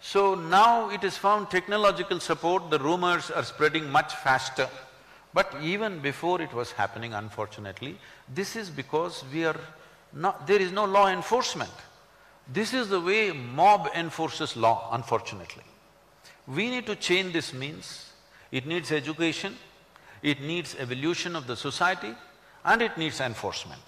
S2: So now it is found technological support, the rumors are spreading much faster. But even before it was happening, unfortunately, this is because we are not… there is no law enforcement. This is the way mob enforces law, unfortunately. We need to change this means, it needs education, it needs evolution of the society and it needs enforcement.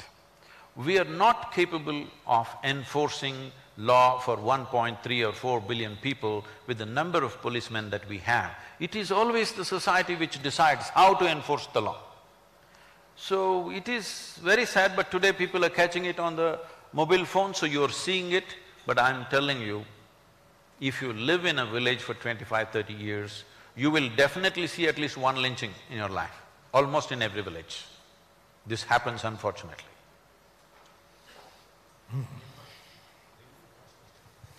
S2: We are not capable of enforcing law for 1.3 or 4 billion people with the number of policemen that we have. It is always the society which decides how to enforce the law. So it is very sad, but today people are catching it on the mobile phone, so you're seeing it, but I'm telling you, if you live in a village for 25, 30 years, you will definitely see at least one lynching in your life, almost in every village. This happens unfortunately.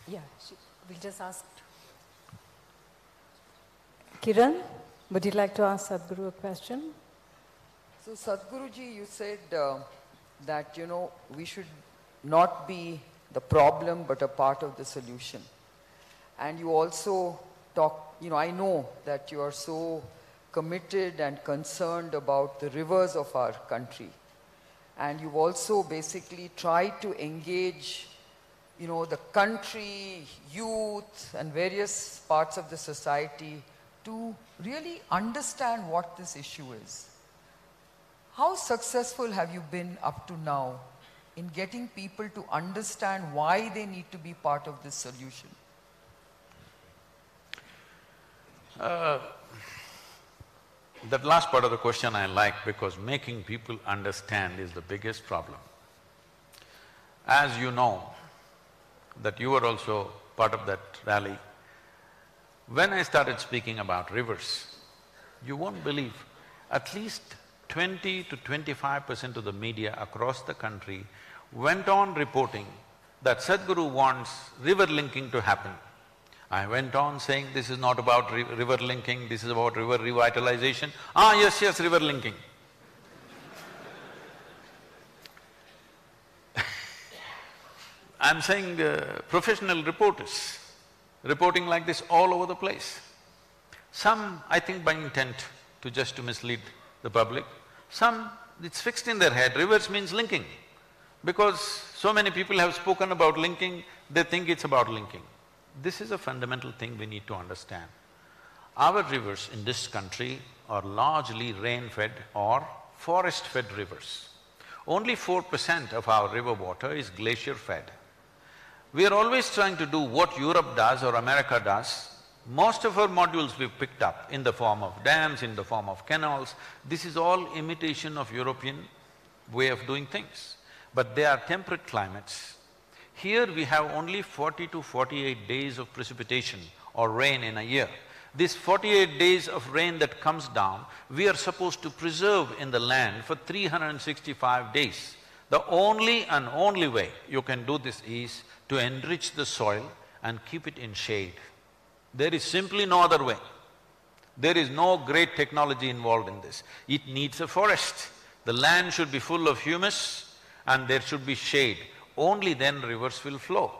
S4: Yeah, we'll just ask. Kiran, would you like to ask Sadhguru a question?
S5: So Sadhguruji, you said uh, that, you know, we should not be the problem but a part of the solution. and you also talk, you know, I know that you are so committed and concerned about the rivers of our country. And you've also basically tried to engage, you know, the country, youth, and various parts of the society to really understand what this issue is. How successful have you been up to now in getting people to understand why they need to be part of this solution?
S2: Uh, that last part of the question I like because making people understand is the biggest problem. As you know, that you were also part of that rally, when I started speaking about rivers, you won't believe, at least twenty to twenty-five percent of the media across the country went on reporting that Sadhguru wants river linking to happen. I went on saying, this is not about ri- river linking, this is about river revitalization. Ah, yes, yes, river linking. I'm saying uh, professional reporters reporting like this all over the place. Some, I think by intent to just to mislead the public. Some, it's fixed in their head, rivers means linking. Because so many people have spoken about linking, they think it's about linking. This is a fundamental thing we need to understand. Our rivers in this country are largely rain-fed or forest-fed rivers. Only four percent of our river water is glacier-fed. We are always trying to do what Europe does or America does. Most of our modules we've picked up in the form of dams, in the form of canals. This is all imitation of European way of doing things. But they are temperate climates. Here we have only forty to forty-eight days of precipitation or rain in a year. This forty-eight days of rain that comes down, we are supposed to preserve in the land for three hundred and sixty-five days. The only and only way you can do this is to enrich the soil and keep it in shade. There is simply no other way. There is no great technology involved in this. It needs a forest. The land should be full of humus and there should be shade. Only then rivers will flow.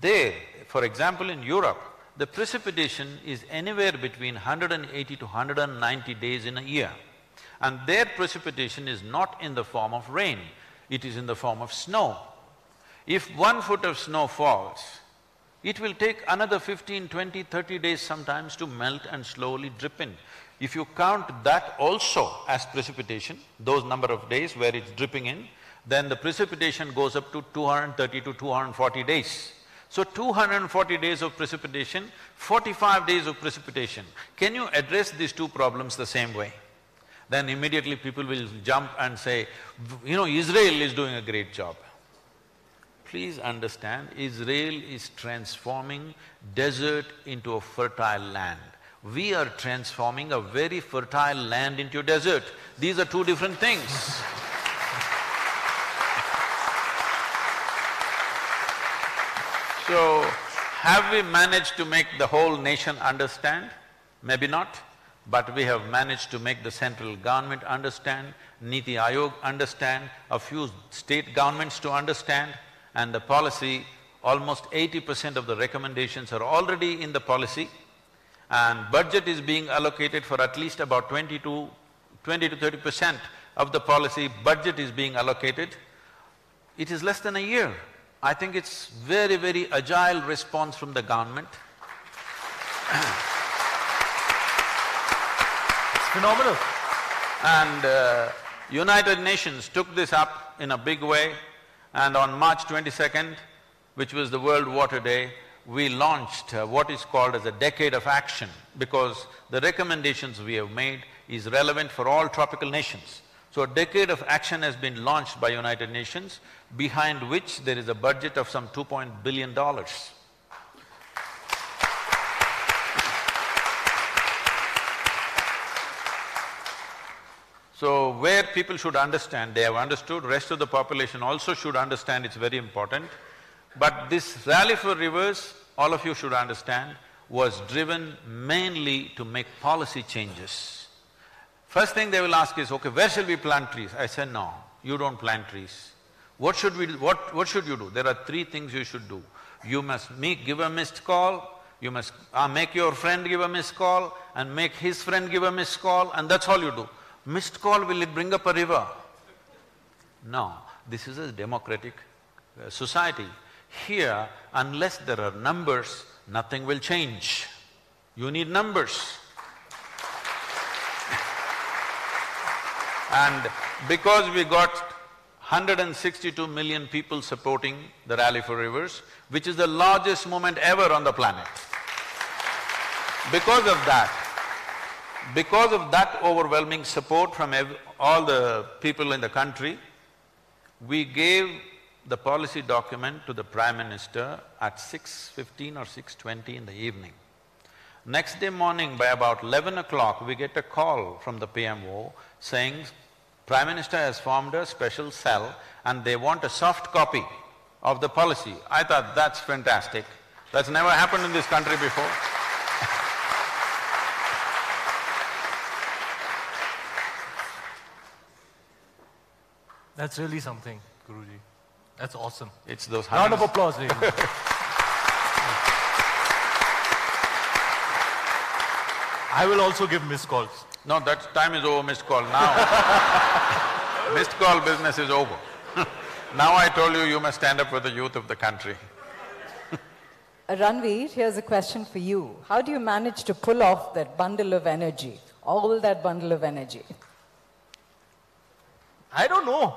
S2: There, for example in Europe, the precipitation is anywhere between 180 to 190 days in a year. And their precipitation is not in the form of rain, it is in the form of snow. If one foot of snow falls, it will take another 15, 20, 30 days sometimes to melt and slowly drip in. If you count that also as precipitation, those number of days where it's dripping in, then the precipitation goes up to 230 to 240 days. So 240 days of precipitation, 45 days of precipitation. Can you address these two problems the same way? Then immediately people will jump and say, you know, Israel is doing a great job. Please understand, Israel is transforming desert into a fertile land. We are transforming a very fertile land into a desert. These are two different things. So, have we managed to make the whole nation understand? Maybe not, but we have managed to make the central government understand, Niti Aayog understand, a few state governments to understand, and the policy, almost eighty percent of the recommendations are already in the policy, and budget is being allocated for at least about twenty to… twenty to thirty percent of the policy, budget is being allocated. It is less than a year. I think it's very, very agile response from the government.
S3: It's phenomenal.
S2: And uh, United Nations took this up in a big way and on March twenty-second, which was the World Water Day, we launched uh, what is called as a decade of action because the recommendations we have made is relevant for all tropical nations. So a decade of action has been launched by United Nations, behind which there is a budget of some two point billion dollars. So where people should understand, they have understood, rest of the population also should understand, it's very important. But this rally for rivers, all of you should understand, was driven mainly to make policy changes. First thing they will ask is, okay, where shall we plant trees? I said, no, you don't plant trees. What should we… what… what should you do? There are three things you should do. You must make… give a missed call, You must uh, make your friend give a missed call and make his friend give a missed call and that's all you do. Missed call, will it bring up a river? No, this is a democratic uh, society. Here, unless there are numbers, nothing will change. You need numbers. And because we got 162 million people supporting the Rally for Rivers, which is the largest movement ever on the planet. Because of that, because of that overwhelming support from all the people in the country, we gave the policy document to the Prime Minister at 6.15 or 6.20 in the evening. Next day morning by about eleven o'clock, we get a call from the PMO saying, Prime Minister has formed a special cell and they want a soft copy of the policy. I thought, that's fantastic. That's never happened in this country before.
S3: That's really something, Guruji. That's awesome.
S2: It's those
S3: Round of applause, ladies. I will also give missed calls.
S2: No, that time is over, missed call now. missed call business is over. now I told you, you must stand up for the youth of the country.
S4: Ranveer, here's a question for you. How do you manage to pull off that bundle of energy, all that bundle of energy?
S3: I don't know.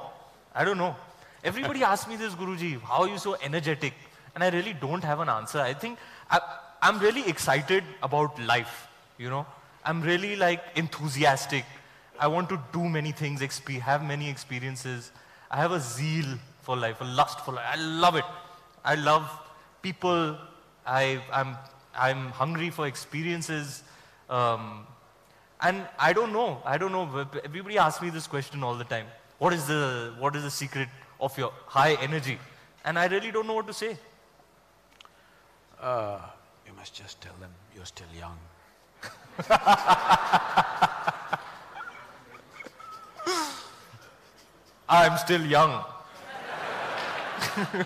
S3: I don't know. Everybody asks me this, Guruji, how are you so energetic? And I really don't have an answer. I think I, I'm really excited about life, you know. I'm really like enthusiastic. I want to do many things, have many experiences. I have a zeal for life, a lust for life. I love it. I love people. I, I'm, I'm hungry for experiences. Um, and I don't know, I don't know, everybody asks me this question all the time. What is the, what is the secret of your high energy? And I really don't know what to say.
S2: Uh, you must just tell them you're still young.
S3: I'm still young.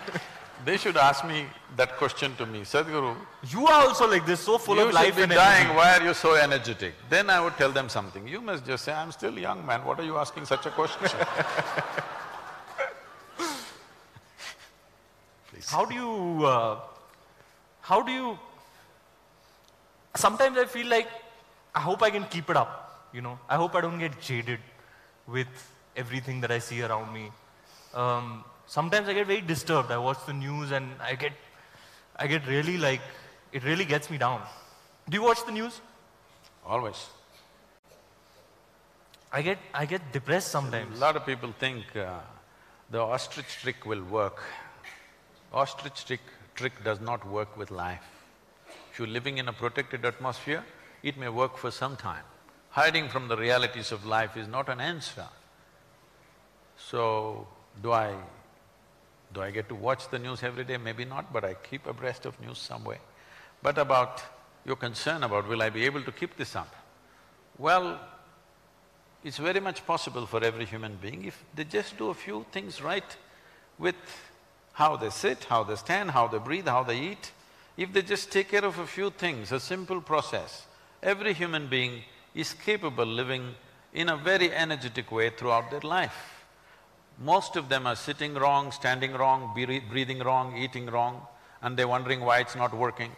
S2: They should ask me that question to me, Sadhguru,
S3: You are also like this, so full of life
S2: should be
S3: and
S2: dying,
S3: energy.
S2: why are you so energetic? Then I would tell them something. You must just say, I'm still young, man, what are you asking such a question?
S3: How do you, uh, how do you, sometimes I feel like, I hope I can keep it up, you know. I hope I don't get jaded with everything that I see around me. Um, sometimes I get very disturbed. I watch the news and I get, I get really like, it really gets me down. Do you watch the news?
S2: Always.
S3: I get, I get depressed sometimes.
S2: A lot of people think uh, the ostrich trick will work. Ostrich trick, trick does not work with life. If you're living in a protected atmosphere, it may work for some time. Hiding from the realities of life is not an answer. So, do I… do I get to watch the news every day? Maybe not, but I keep abreast of news some way. But about your concern about will I be able to keep this up? Well, it's very much possible for every human being if they just do a few things right with how they sit, how they stand, how they breathe, how they eat. If they just take care of a few things, a simple process, every human being is capable living in a very energetic way throughout their life. Most of them are sitting wrong, standing wrong, breathing wrong, eating wrong, and they're wondering why it's not working.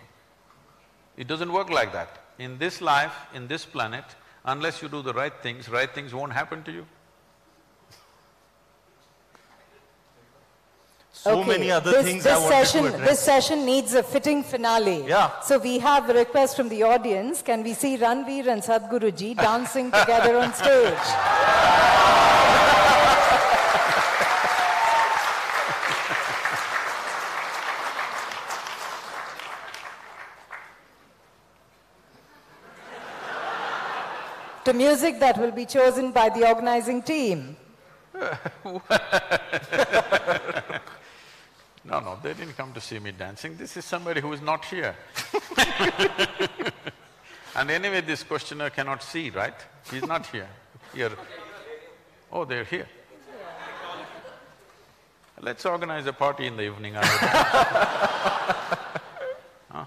S2: It doesn't work like that. In this life, in this planet, unless you do the right things, right things won't happen to you.
S3: So
S4: Okay,
S3: many other
S4: this,
S3: things
S4: this
S3: I
S4: session, This session needs a fitting finale.
S3: Yeah.
S4: So we have a request from the audience. Can we see Ranveer and Sadhguruji dancing together on stage? to music that will be chosen by the organizing team.
S2: No, no, they didn't come to see me dancing, this is somebody who is not here. And anyway, this questioner cannot see, right? He's not here, here. Oh, they're here. Let's organize a party in the evening, I would. Huh?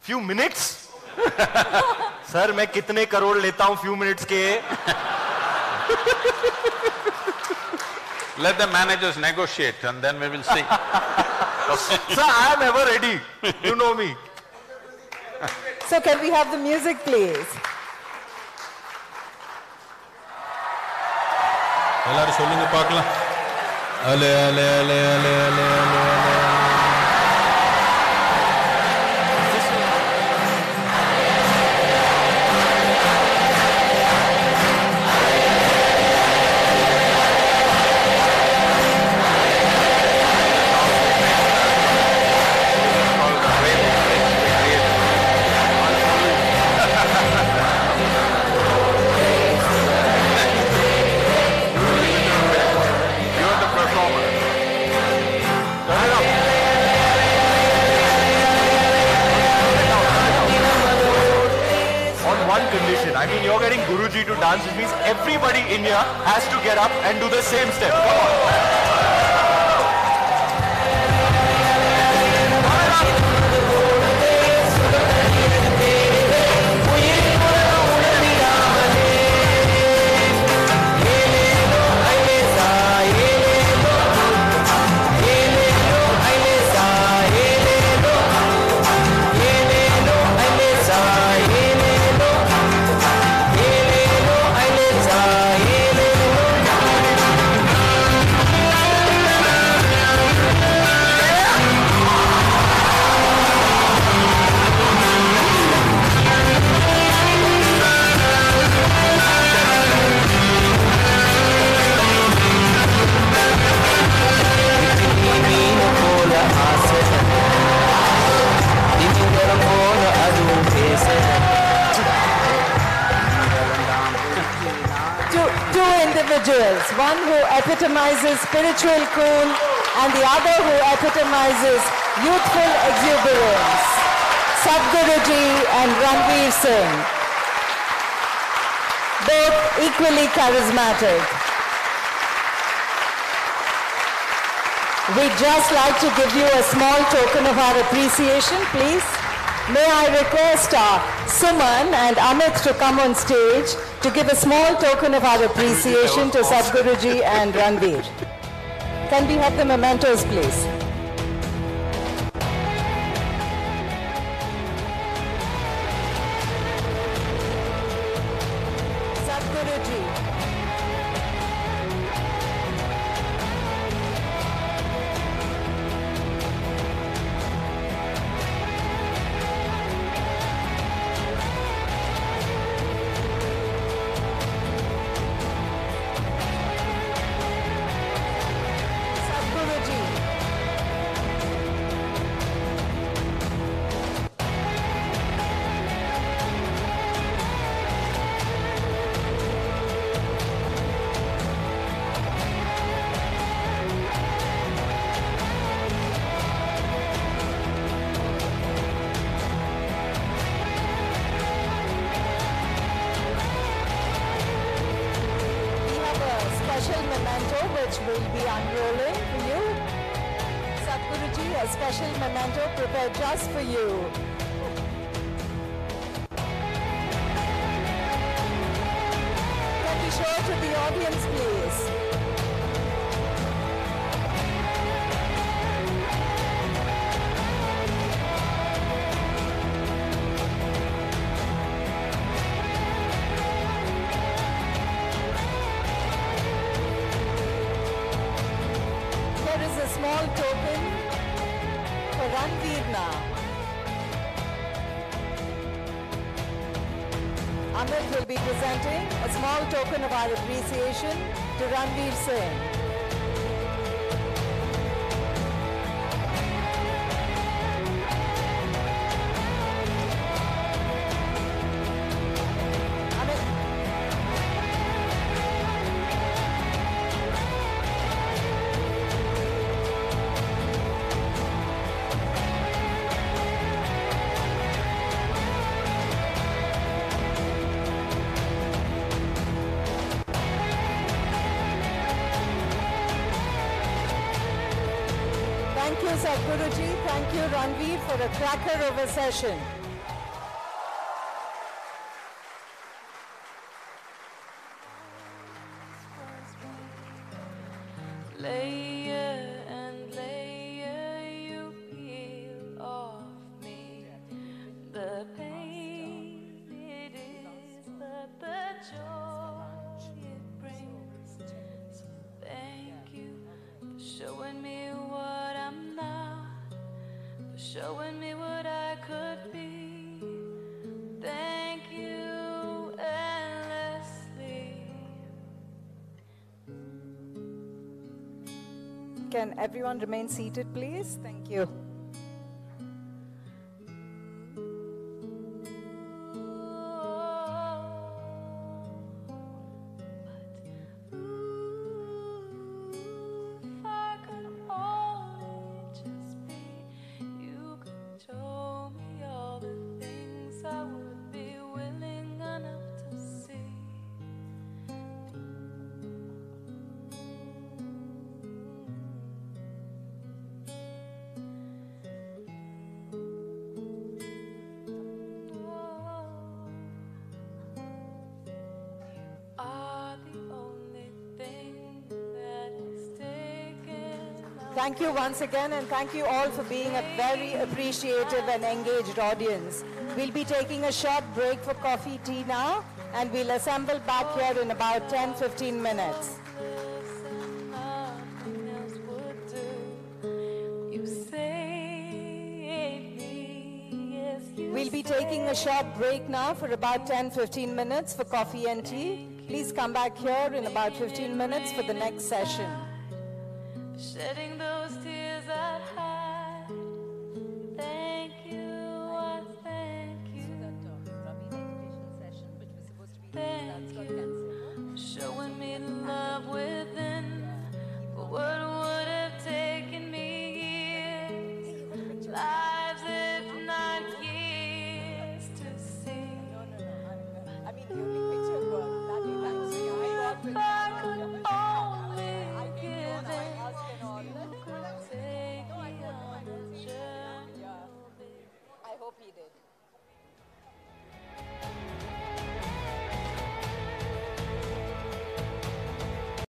S6: few minutes? Sir मैं कितने करोड़ लेता हूं few minutes के
S3: Let the managers negotiate and then we will see.
S6: Sir, I am ever ready. You know me.
S4: So can we have the music, please?
S2: எல்லாரும் சொல்லுங்க பார்க்கலாம் அலே அலே அலே அலே அலே அலே
S6: dance, which means everybody in here has to get up and do the same step. Come on.
S4: Spiritual cool and the other who epitomizes youthful exuberance. Sadhguruji and Ranveer Singh. Both equally charismatic. We'd just like to give you a small token of our appreciation, please. May I request uh, Suman and Amit to come on stage to give a small token of our appreciation to Sadhguruji and Ranveer. Can we have the mementos, please? Sadhguruji. Thank you, Ranveer, for a cracker of a session.
S7: Everyone remain seated, please? Thank you. Thank you once again, and thank you all for being a very appreciative and engaged audience. We'll be taking a short break for coffee tea now, and we'll assemble back here in about 10 15 minutes. We'll be taking a short break now for about 10 15 minutes for coffee and tea. Please come back here in about 15 minutes for the next session.